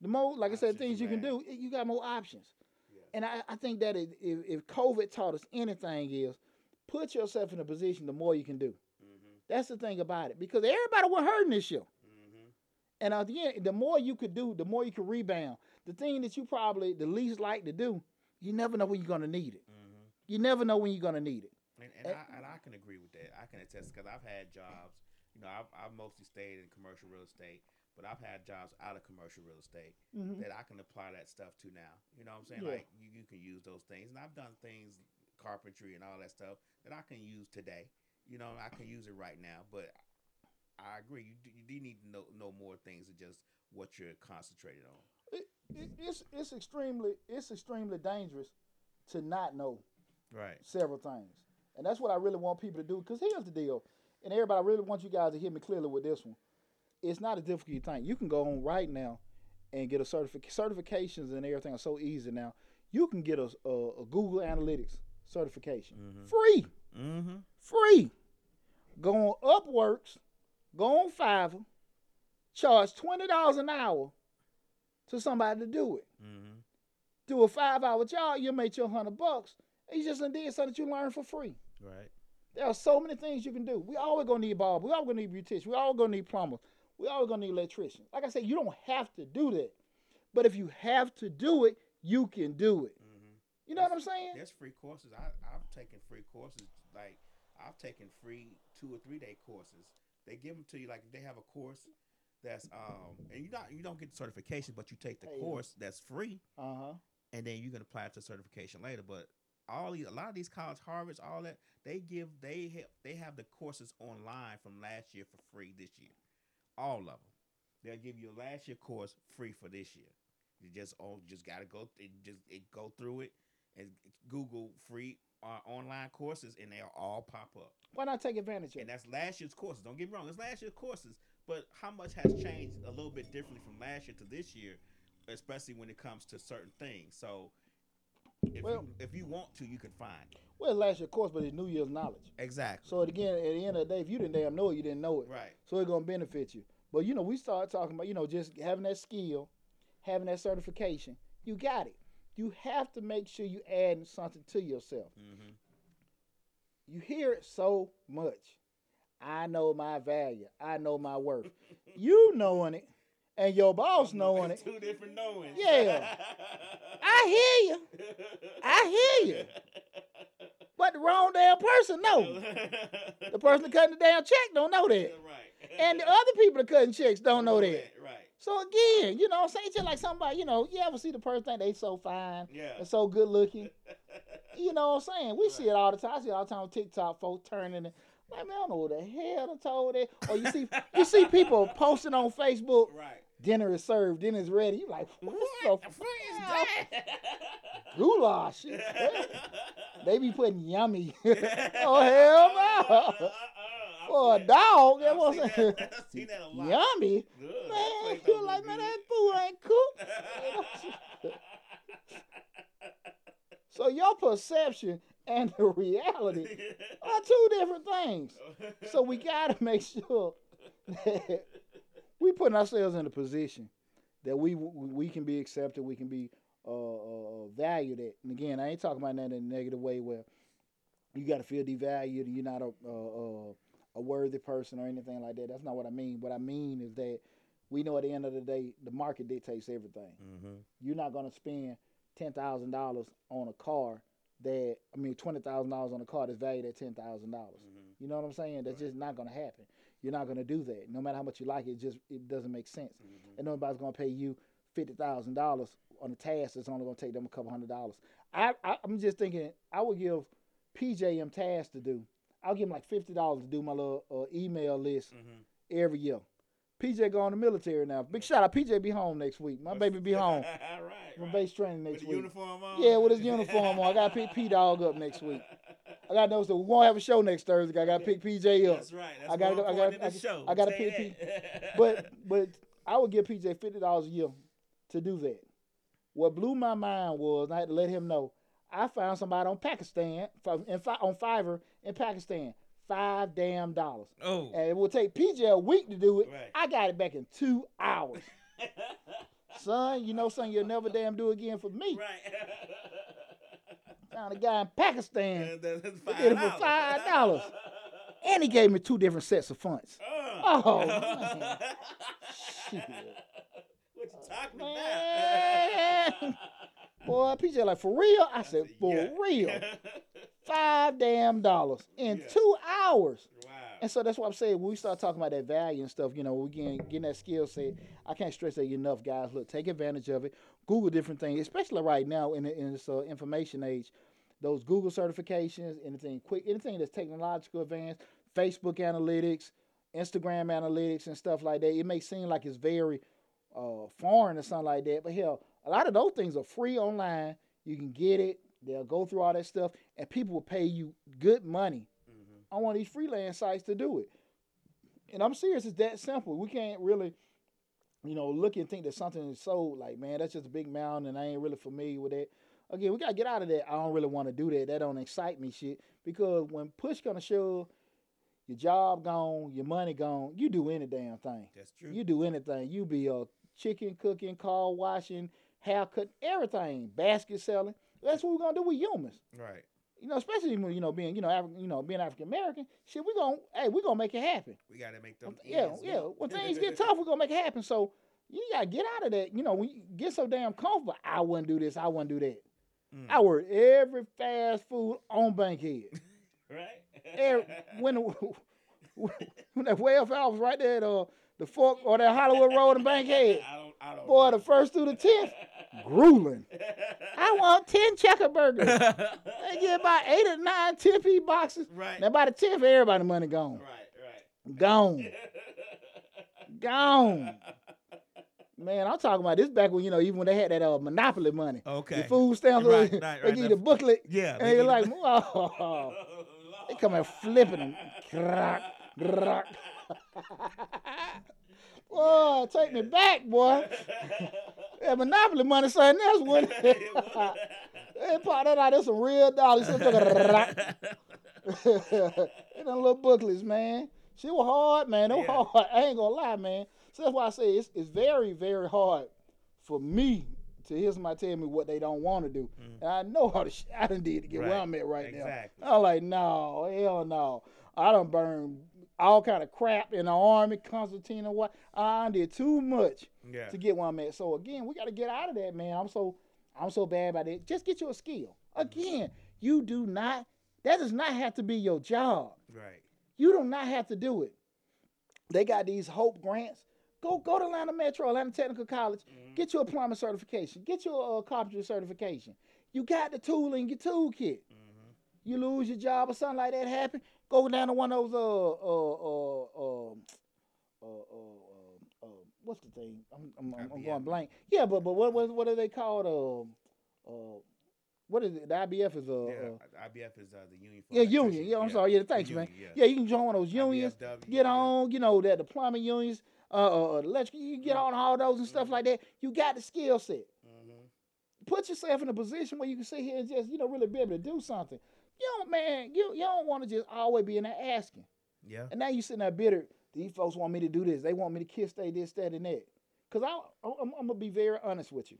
the more like I said, Options things you you can do, you got more options. Yeah. And I, I think that if if COVID taught us anything is put yourself in a position the more you can do. Mm-hmm. That's the thing about it because everybody was hurting this year. Mm-hmm. And at the end, the more you could do, the more you could rebound. The thing that you probably the least like to do, you never know when you're gonna need it. Mm-hmm. You never know when you're gonna need it. And, and, Eh. I, and I can agree with that. I can attest because I've had jobs. You know, I've, I've mostly stayed in commercial real estate, but I've had jobs out of commercial real estate Mhm. that I can apply that stuff to now. You know what I'm saying? Yeah. Like you, you can use those things, and I've done things, carpentry and all that stuff that I can use today. You know, I can use it right now. But I agree, you do, you do need to know know more things than just what you're concentrated on. It, it, it's it's extremely it's extremely dangerous to not know Right. several things, and that's what I really want people to do. Because here's the deal, and everybody, I really want you guys to hear me clearly with this one. It's not a difficult thing. You can go on right now and get a certific certifications and everything are so easy now. You can get a, a, a Google Analytics certification Mhm. free, Mm-hmm. free. Go on Upworks, go on Fiverr, charge twenty dollars an hour to somebody to do it. Mm-hmm. Do a five hour job, you'll make your hundred bucks. And you just did something that you learn for free. Right. There are so many things you can do. We always gonna need barbers. We always gonna need beauticians. We always gonna need plumbers. We always gonna need electricians. Like I said, you don't have to do that. But if you have to do it, you can do it. You know what I'm saying? There's free courses. I, I've taken free courses. Like I've taken free two or three day courses. They give them to you like if they have a course that's um and you not you don't get the certification, but you take the Hey. course that's free, Uh huh. and then you can apply to certification later. But all these, a lot of these college, Harvards, all that they give they have they have the courses online from last year for free this year. All of them. They'll give you a last year course free for this year. You just oh just gotta go it just it, go through it and Google free uh, online courses and they'll all pop up. Why not take advantage of And it? that's last year's courses. Don't get me wrong, it's last year's courses, but how much has changed a little bit differently from last year to this year, especially when it comes to certain things. So if Well- you if you want to, you can find it. Well, last year course, but it's New Year's knowledge. Exactly. So again, at the end of the day, if you didn't damn know it, you didn't know it. right. So it's gonna benefit you. But you know, we start talking about, you know, just having that skill, having that certification. You got it. You have to make sure you add something to yourself. Mm-hmm. You hear it so much. I know my value. I know my worth. (laughs) you knowing it, and your boss knowing it. Two different knowings. Yeah. (laughs) I hear you. I hear you. (laughs) But the wrong damn person know. The person cutting the damn check don't know that. right. And the other people that cutting checks don't know that. Right. So again, you know I'm saying? Just like somebody, you know, you ever see the person think they so fine Yeah. and so good looking? (laughs) You know what I'm saying? We see it all the time. I see it all the time on TikTok, folks turning and like, man, I don't know what the hell I told that. Or you see you see people (laughs) posting on Facebook, right. dinner is served, dinner is ready. You like, what the What the fuck is that? (laughs) Goulash. They be putting yummy. oh hell no. For a dog, that I've was seen that- (laughs) I've seen that a lot. yummy. That Man, you like, man, that food ain't cooked. (laughs) So your perception and the reality (laughs) are two different things. So we gotta make sure that we putting ourselves in a position that we we can be accepted, we can be uh, uh, valued at. And again, I ain't talking about that in a negative way where you got to feel devalued and you're not a, a a worthy person or anything like that. That's not what I mean. What I mean is that we know at the end of the day, the market dictates everything. Mhm. You're not gonna spend ten thousand dollars on a car that I mean twenty thousand dollars on a car that's valued at ten thousand dollars. Mhm. You know what I'm saying? That's just not gonna happen. You're not gonna do that. No matter how much you like it, it just it doesn't make sense. Mhm. And nobody's gonna pay you fifty thousand dollars on a task that's only gonna take them a couple hundred dollars. I, I I'm just thinking I would give PJM tasks to do. I'll give him like fifty dollars to do my little uh, email list Mhm. every year. PJ going to military now. Big shout out. PJ be home next week. My baby be (laughs) home All right. from right. base training next the week. uniform on. Yeah, with his uniform on. I got to pick P Dog up next week. I got to know so we won't have a show next Thursday. I got to pick PJ up. That's right. That's I gotta go- I than the I- gotta Say pick that. (laughs) But but I would give PJ fifty dollars a year to do that. What blew my mind was I had to let him know I found somebody on Pakistan on Fiverr in Pakistan. Five damn dollars. oh. And it will take PJ a week to do it. Right. I got it back in two hours. (laughs) son, you know something you'll never damn do again for me. right. (laughs) Found a guy in Pakistan That- that's did it for $5. (laughs) and he gave me two different sets of fonts. Uh. Oh, man. Shit. What you talking Man. about? (laughs) Boy, PJ like, for real? I said, for Yeah. real. (laughs) Five damn dollars in Yeah. two hours. wow. And so that's what I'm saying. When we start talking about that value and stuff, you know, we getting, getting that skill set. I can't stress that enough, guys. Look, take advantage of it. Google different things, especially right now in, the, in this uh, information age. Those Google certifications, anything quick, anything that's technological advanced, Facebook analytics, Instagram analytics, and stuff like that. It may seem like it's very uh, foreign or something like that, but hell, a lot of those things are free online. You can get it. They'll go through all that stuff, and people will pay you good money Mhm. on one of these freelance sites to do it. And I'm serious, it's that simple. We can't really, you know, look and think that something is so like, man, that's just a big mountain and I ain't really familiar with that. Again, we gotta get out of that. I don't really want to do that. That don't excite me shit. Because when push gonna shove, your job gone, your money gone, you do any damn thing. That's true. You do anything. You be a chicken cooking, car washing, haircut, everything, basket selling. That's what we're gonna do with humans right. you know, especially when, you know being you know Afri- you know being African American, shit, we gonna hey we gonna make it happen. We gotta make them. yeah, ends yeah. When (laughs) things get tough, we're gonna make it happen. So you gotta get out of that. You know, when you get so damn comfortable, I wouldn't do this, I wouldn't do that. Mm. I work every fast food on Bankhead. (laughs) right. every, when (laughs) when that welfare was right there at uh, the fork or that Hollywood Road in Bankhead, I don't. I don't. boy, know. the first through the tenth, grueling. (laughs) I want ten checker burgers. (laughs) They get about eight or nine 10 piece boxes. right. Now by the tenth, everybody money gone. Right. Gone. Right. Gone. (laughs) gone. Man, I'm talking about this back when, you know, even when they had that uh, monopoly money. Okay. The food stamps, Right, they right, give you the booklet. Yeah. And you're like, oh, they come and flipping them. Grock, grock. boy, take me back, boy. That monopoly money, son, that's (laughs) what. they part that out, there's some real dollars. Some took (laughs) them little booklets, man. She was hard, man. They Yeah. hard. I ain't gonna lie, man. So that's why I say it's, it's very, very hard for me to hear somebody tell me what they don't want to do. And I know how to sh- I done did to get where I'm at right Exactly. now. I'm like, no, hell no. I don't burned all kind of crap in the army, Constantine and what. I did too much Yeah. to get where I'm at. So again, we got to get out of that, man. I'm so I'm so bad about it. Just get you a skill. Again, you do not. That does not have to be your job. Right. You do not have to do it. They got these hope grants. Go go to Atlanta Metro, Atlanta Technical College. Get you a plumber certification. Get you a, carpenter certification. You got the tool in your toolkit. Mm-hmm. You lose your job or something like that happen. Go down to one of those uh uh uh um, uh uh uh, uh what's the thing? I'm I'm, I'm, I'm Yeah. going blank. Yeah, but but what what what are they called? Um uh what is it? The IBF is a, Yeah, uh, IBF is uh, the union. For yeah, union. Yeah, I'm sorry. Yeah, thanks, the man. union, Yeah. you can join one of those unions. IBEW, Get yeah. on, you know, that the plumbing unions, uh, uh, uh, the electrical. You get on all those and stuff like that. You got the skill set. Mhm. Put yourself in a position where you can sit here and just, you know, really be able to do something. You don't, man. You you don't want to just always be in there asking. Yeah. And now you sitting there bitter. These folks want me to do this. They want me to kiss they this, that, and that. Cause I, I'm, I'm gonna be very honest with you.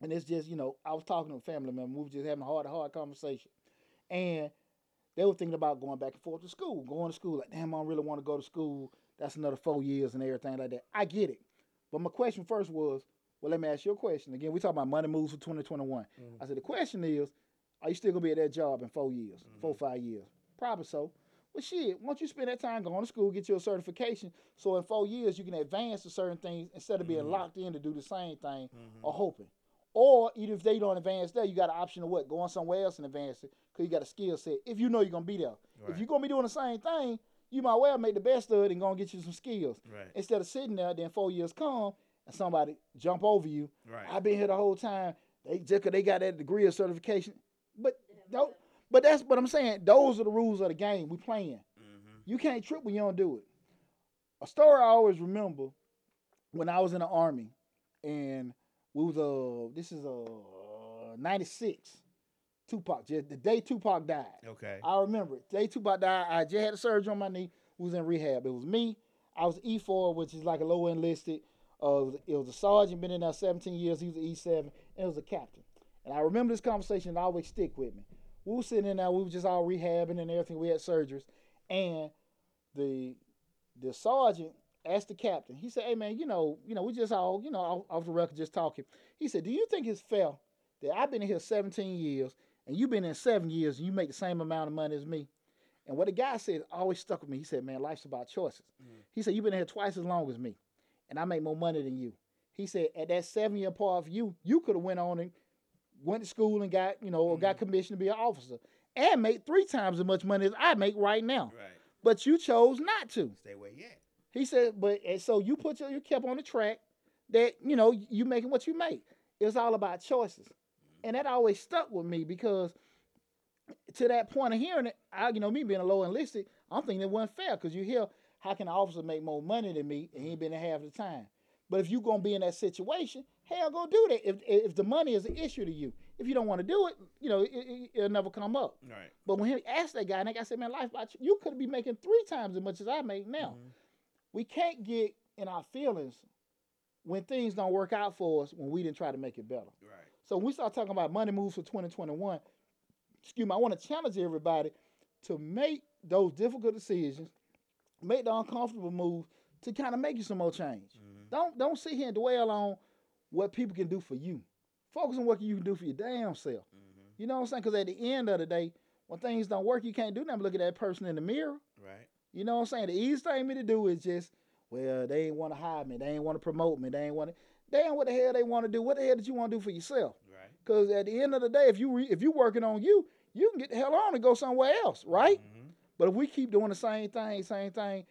And it's just, you know, I was talking to a family member. We were just having a hard, hard conversation, and they were thinking about going back and forth to school, going to school. Like, damn, I don't really want to go to school. That's another four years and everything like that. I get it, but my question first was, well, let me ask you a question. Again, we talking about money moves for 2021. Mm. I said the question is, are you still gonna be at that job in four years, mm-hmm. four five years? Probably so. Well, shit, once you spend that time going to school, get your certification, so in four years you can advance to certain things instead of being mm-hmm. locked in to do the same thing mm-hmm. or hoping. Or even if they don't advance there, you got an option of what? Going somewhere else and advance it because you got a skill set. If you know you're going to be there. If you're going to be doing the same thing, you might well make the best of it and go and get you some skills. Right. Instead of sitting there, then four years come and somebody jump over you. Right. I've been here the whole time. They just 'cause they got that degree of certification. But tho- but that's what I'm saying. Those are the rules of the game we playing. Mhm. You can't trip when you don't do it. A story I always remember when I was in the army, and we was uh this is uh '96. Tupac, just the day Tupac died. Okay. I remember it. Day Tupac died. I just had a surgery on my knee. Was in rehab. It was me. I was E4, which is like a low enlisted. Uh, it, was, it was a sergeant, been in there 17 years. He was an E7, and it was a captain. And I remember this conversation. Always stick with me. We were sitting in there. We were just all rehabbing and everything. We had surgeries, and the the sergeant asked the captain. He said, "Hey man, you know, you know, we just all, you know, off, off the record, just talking." He said, "Do you think it's fair that I've been in here 17 years and you've been in seven years and you make the same amount of money as me?" And what the guy said always stuck with me. He said, "Man, life's about choices." Mm. He said, "You've been here twice as long as me, and I make more money than you." He said, "At that seven year part of you, you could have went on and went to school and got, you know, or got mm-hmm. commissioned to be an officer and make three times as much money as I make right now. Right. But you chose not to." Stay where you at. He said, but and so you put your, you kept on the track that, you know, you making what you make. It's all about choices. Mm-hmm. And that always stuck with me because to that point of hearing it, I, you know, me being a low enlisted, I'm thinking it wasn't fair because you hear, how can an officer make more money than me and he ain't been there half the time? But if you're gonna be in that situation, hell, go do that. If if the money is an issue to you, if you don't want to do it, you know, it, it'll never come up. Right. But when he asked that guy, and that guy said, "Man, life about you. You could be making three times as much as I make now." Mm-hmm. We can't get in our feelings when things don't work out for us when we didn't try to make it better. Right. So when we start talking about money moves for 2021, excuse me, I want to challenge everybody to make those difficult decisions, make the uncomfortable moves to kind of make you some more change. Mm-hmm. Don't don't sit here and dwell on what people can do for you. Focus on what you can do for your damn self. You know what I'm saying? Because at the end of the day, when things don't work, you can't do nothing. but Look at that person in the mirror. Right. You know what I'm saying? The easiest thing me to do is just, well, they ain't want to hire me. They ain't want to promote me. They ain't want to. They ain't what the hell they want to do. What the hell did you want to do for yourself? Right. Because at the end of the day, if you re, if you working on you, you can get the hell on and go somewhere else, right? Mhm. But if we keep doing the same thing, same thing,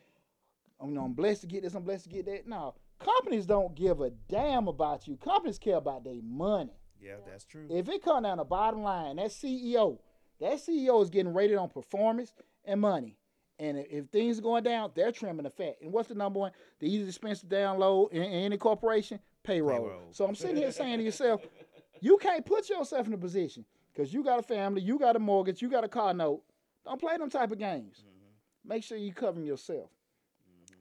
you know, I'm blessed to get this, I'm blessed to get that. No, companies don't give a damn about you. Companies care about their money. Yeah, that's true. If it come down to bottom line, that CEO, that CEO is getting rated on performance and money. And if, if things are going down, they're trimming the fat. And what's the number one? The easiest expense to download in, in any corporation? Payroll. Payroll. So I'm sitting here saying to yourself, (laughs) you can't put yourself in a position because you got a family, you got a mortgage, you got a car note. Don't play them type of games. Mm-hmm. Make sure you covering yourself.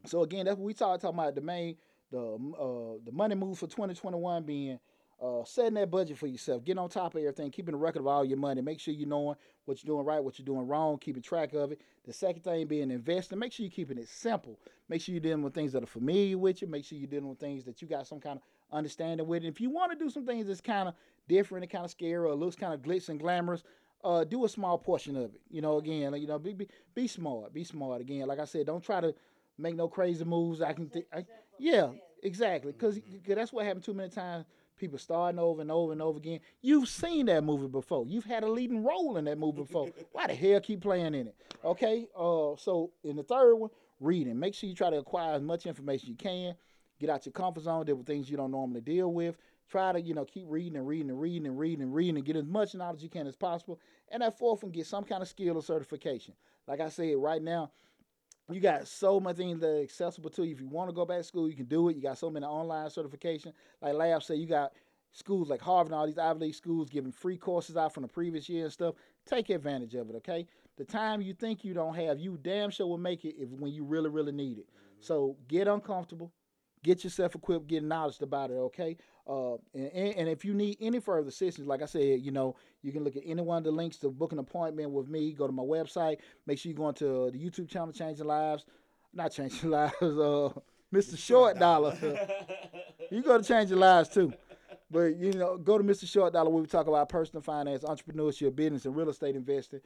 So again, that's what we talk talking about the main the uh the money move for 2021 being uh setting that budget for yourself, getting on top of everything, keeping a record of all your money, make sure you're knowing what you're doing right, what you're doing wrong, keeping track of it. The second thing being investing, make sure you're keeping it simple. Make sure you're dealing with things that are familiar with you. Make sure you're dealing with things that you got some kind of understanding with. And if you want to do some things that's kind of different and kind of scary or looks kind of glitz and glamorous, uh, do a small portion of it. You know, again, you know, be, be be smart, be smart. Again, like I said, don't try to make no crazy moves. I can, th- I, yeah, exactly, because that's what happened too many times. People starting over and over and over again. You've seen that movie before. You've had a leading role in that movie before. (laughs) Why the hell keep playing in it? Okay. Uh, so in the third one, reading. Make sure you try to acquire as much information you can. Get out your comfort zone. Deal with things you don't normally deal with. try to you know keep reading and reading and reading and reading and reading and get as much knowledge as you can as possible. And that fourth one, get some kind of skill or certification. Like I said, right now, you got so many things that are accessible to you. If you want to go back to school, you can do it. You got so many online certification. Like Lab said, you got schools like Harvard and all these Ivy League schools giving free courses out from the previous year and stuff. Take advantage of it, okay? The time you think you don't have, you damn sure will make it if when you really, really need it. Mm-hmm. So get uncomfortable, get yourself equipped, get knowledge about it, okay? Uh, and, and if you need any further assistance, like I said, you know, you can look at any one of the links to book an appointment with me. Go to my website. Make sure you go into the YouTube channel, Changing Lives. Not Changing (laughs) Lives, uh, Mr. Short Dollar. (laughs) you go to Changing Lives too. But you know, go to Mr. Short Dollar where we talk about personal finance, entrepreneurship, business, and real estate investing.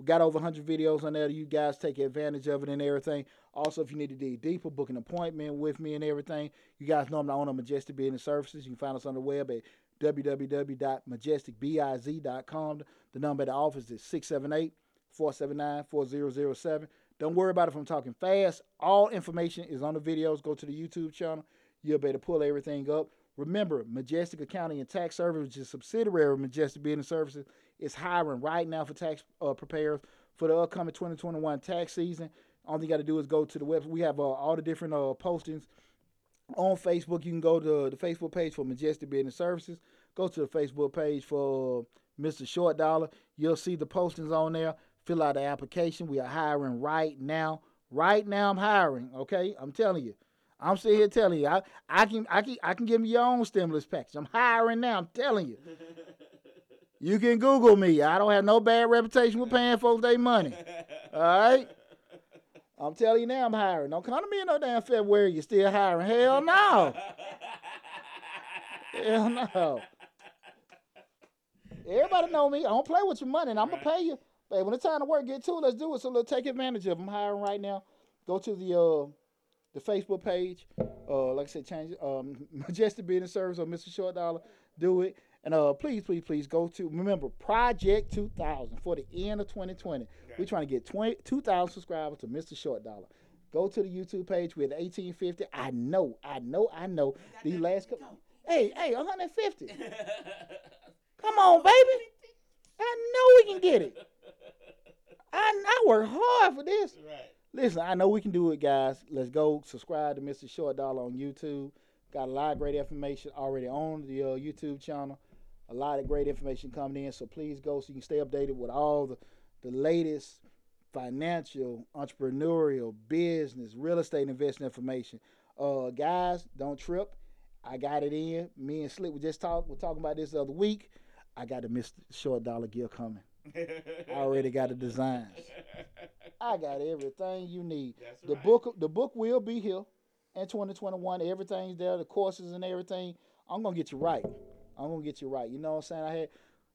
We got over 100 videos on there. You guys take advantage of it and everything. Also, if you need to dig deeper, book an appointment with me and everything. You guys know I'm the owner of Majestic Business Services. You can find us on the web at www.majesticbiz.com. The number at the office is 678 479 4007. Don't worry about if I'm talking fast. All information is on the videos. Go to the YouTube channel. You'll be able to pull everything up. Remember, Majestic Accounting and Tax Service, which is a subsidiary of Majestic Business Services, is hiring right now for tax uh, preparers for the upcoming 2021 tax season. All you got to do is go to the website. We have uh, all the different uh, postings on Facebook. You can go to the Facebook page for Majestic Business Services. Go to the Facebook page for Mr. Short Dollar. You'll see the postings on there. Fill out the application. We are hiring right now. Right now, I'm hiring. Okay, I'm telling you. I'm sitting here telling you. I, I can I can I can give you your own stimulus package. I'm hiring now. I'm telling you. (laughs) You can Google me. I don't have no bad reputation with paying folks their money. All right. I'm telling you now, I'm hiring. Don't come to me in no damn February. You're still hiring. Hell no. Hell no. Everybody know me. I don't play with your money, and I'm gonna pay you. But when it's time to work, get to it. Let's do it. So let's take advantage of. Them. I'm hiring right now. Go to the uh the Facebook page. Uh, like I said, change um (laughs) Majestic Business Service or Mr. Short Dollar. Do it. And uh, please, please, please go to remember Project 2000 for the end of 2020. We're trying to get 20, 2,000 subscribers to Mr. Short Dollar. Go to the YouTube page. We're 1850. I know, I know, I know. These last couple. Hey, hey, 150. (laughs) Come on, baby. I know we can get it. I, I work hard for this. Right. Listen, I know we can do it, guys. Let's go subscribe to Mr. Short Dollar on YouTube. Got a lot of great information already on the uh, YouTube channel. A lot of great information coming in. So please go so you can stay updated with all the, the latest financial, entrepreneurial, business, real estate investing information. Uh, guys, don't trip. I got it in. Me and Slick we just talked. We're talking about this the other week. I got a Mr. Short Dollar gift coming. I already got the designs. I got everything you need. That's the right. book the book will be here in 2021. Everything's there, the courses and everything. I'm gonna get you right. I'm gonna get you right. You know what I'm saying? I had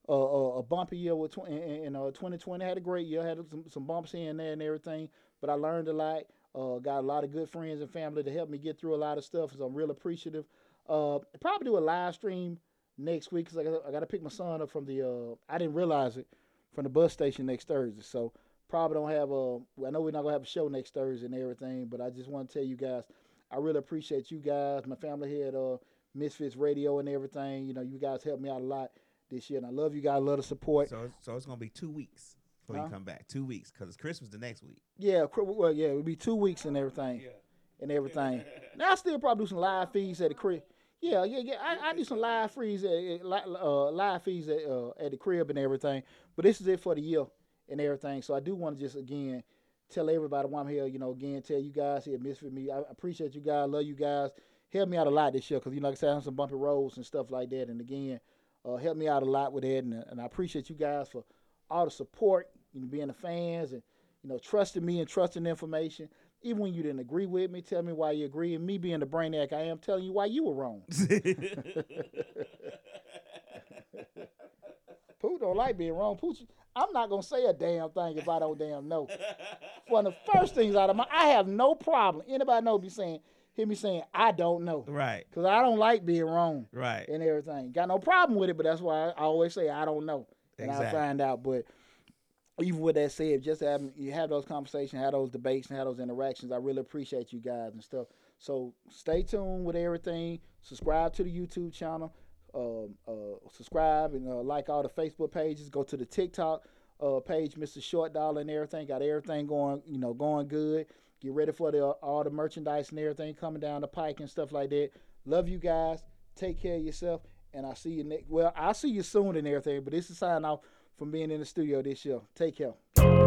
uh, a, a bumpy year with tw- in, in uh, 2020. had a great year. had some, some bumps here and there and everything, but I learned a lot. Uh, got a lot of good friends and family to help me get through a lot of stuff. So I'm real appreciative. Uh, probably do a live stream next week because I I got to pick my son up from the. Uh, I didn't realize it from the bus station next Thursday. So probably don't have a. I know we're not gonna have a show next Thursday and everything, but I just want to tell you guys, I really appreciate you guys, my family here at uh, Misfits Radio and everything. You know, you guys helped me out a lot this year, and I love you guys. Love the support. So, it's- so it's gonna be two weeks before Huh? you come back. Two weeks because it's Christmas the next week. Yeah, well, yeah, it'll be two weeks and everything. and everything. (laughs) now I still probably do some live feeds at the crib. Yeah, yeah, yeah. I, I do some live feeds at, at uh, live feeds at uh, at the crib and everything. But this is it for the year and everything. So I do want to just again tell everybody why I'm here. You know, again tell you guys here, Misfit Me. I appreciate you guys. Love you guys. Help me out a lot this year because you know, like I said, I'm some bumpy roads and stuff like that. And again, uh, help me out a lot with that. And, and I appreciate you guys for all the support, you know, being the fans and you know, trusting me and trusting the information. Even when you didn't agree with me, tell me why you agree. And me being the brainiac I am, telling you why you were wrong. (laughs) Pooh don't like being wrong. Pooh, I'm not gonna say a damn thing if I don't damn know. One of the first things out of my, I have no problem. Anybody know me saying, hear me saying, I don't know, right, because I don't like being wrong right. and everything. Got no problem with it, but that's why I always say I don't know, and I'll find out. But even with that said, just having you have those conversations, have those debates, and have those interactions, I really appreciate you guys and stuff. So stay tuned with everything. Subscribe to the YouTube channel. um, uh, subscribe and uh, like all the Facebook pages. Go to the TikTok uh, page, Mr. Short Dollar and everything. Got everything going, you know, going good. Get ready for the all the merchandise and everything coming down the pike and stuff like that. Love you guys. Take care of yourself, and I'll see you next. Well, I'll see you soon and everything. But this is sign off from being in the studio this year. Take care.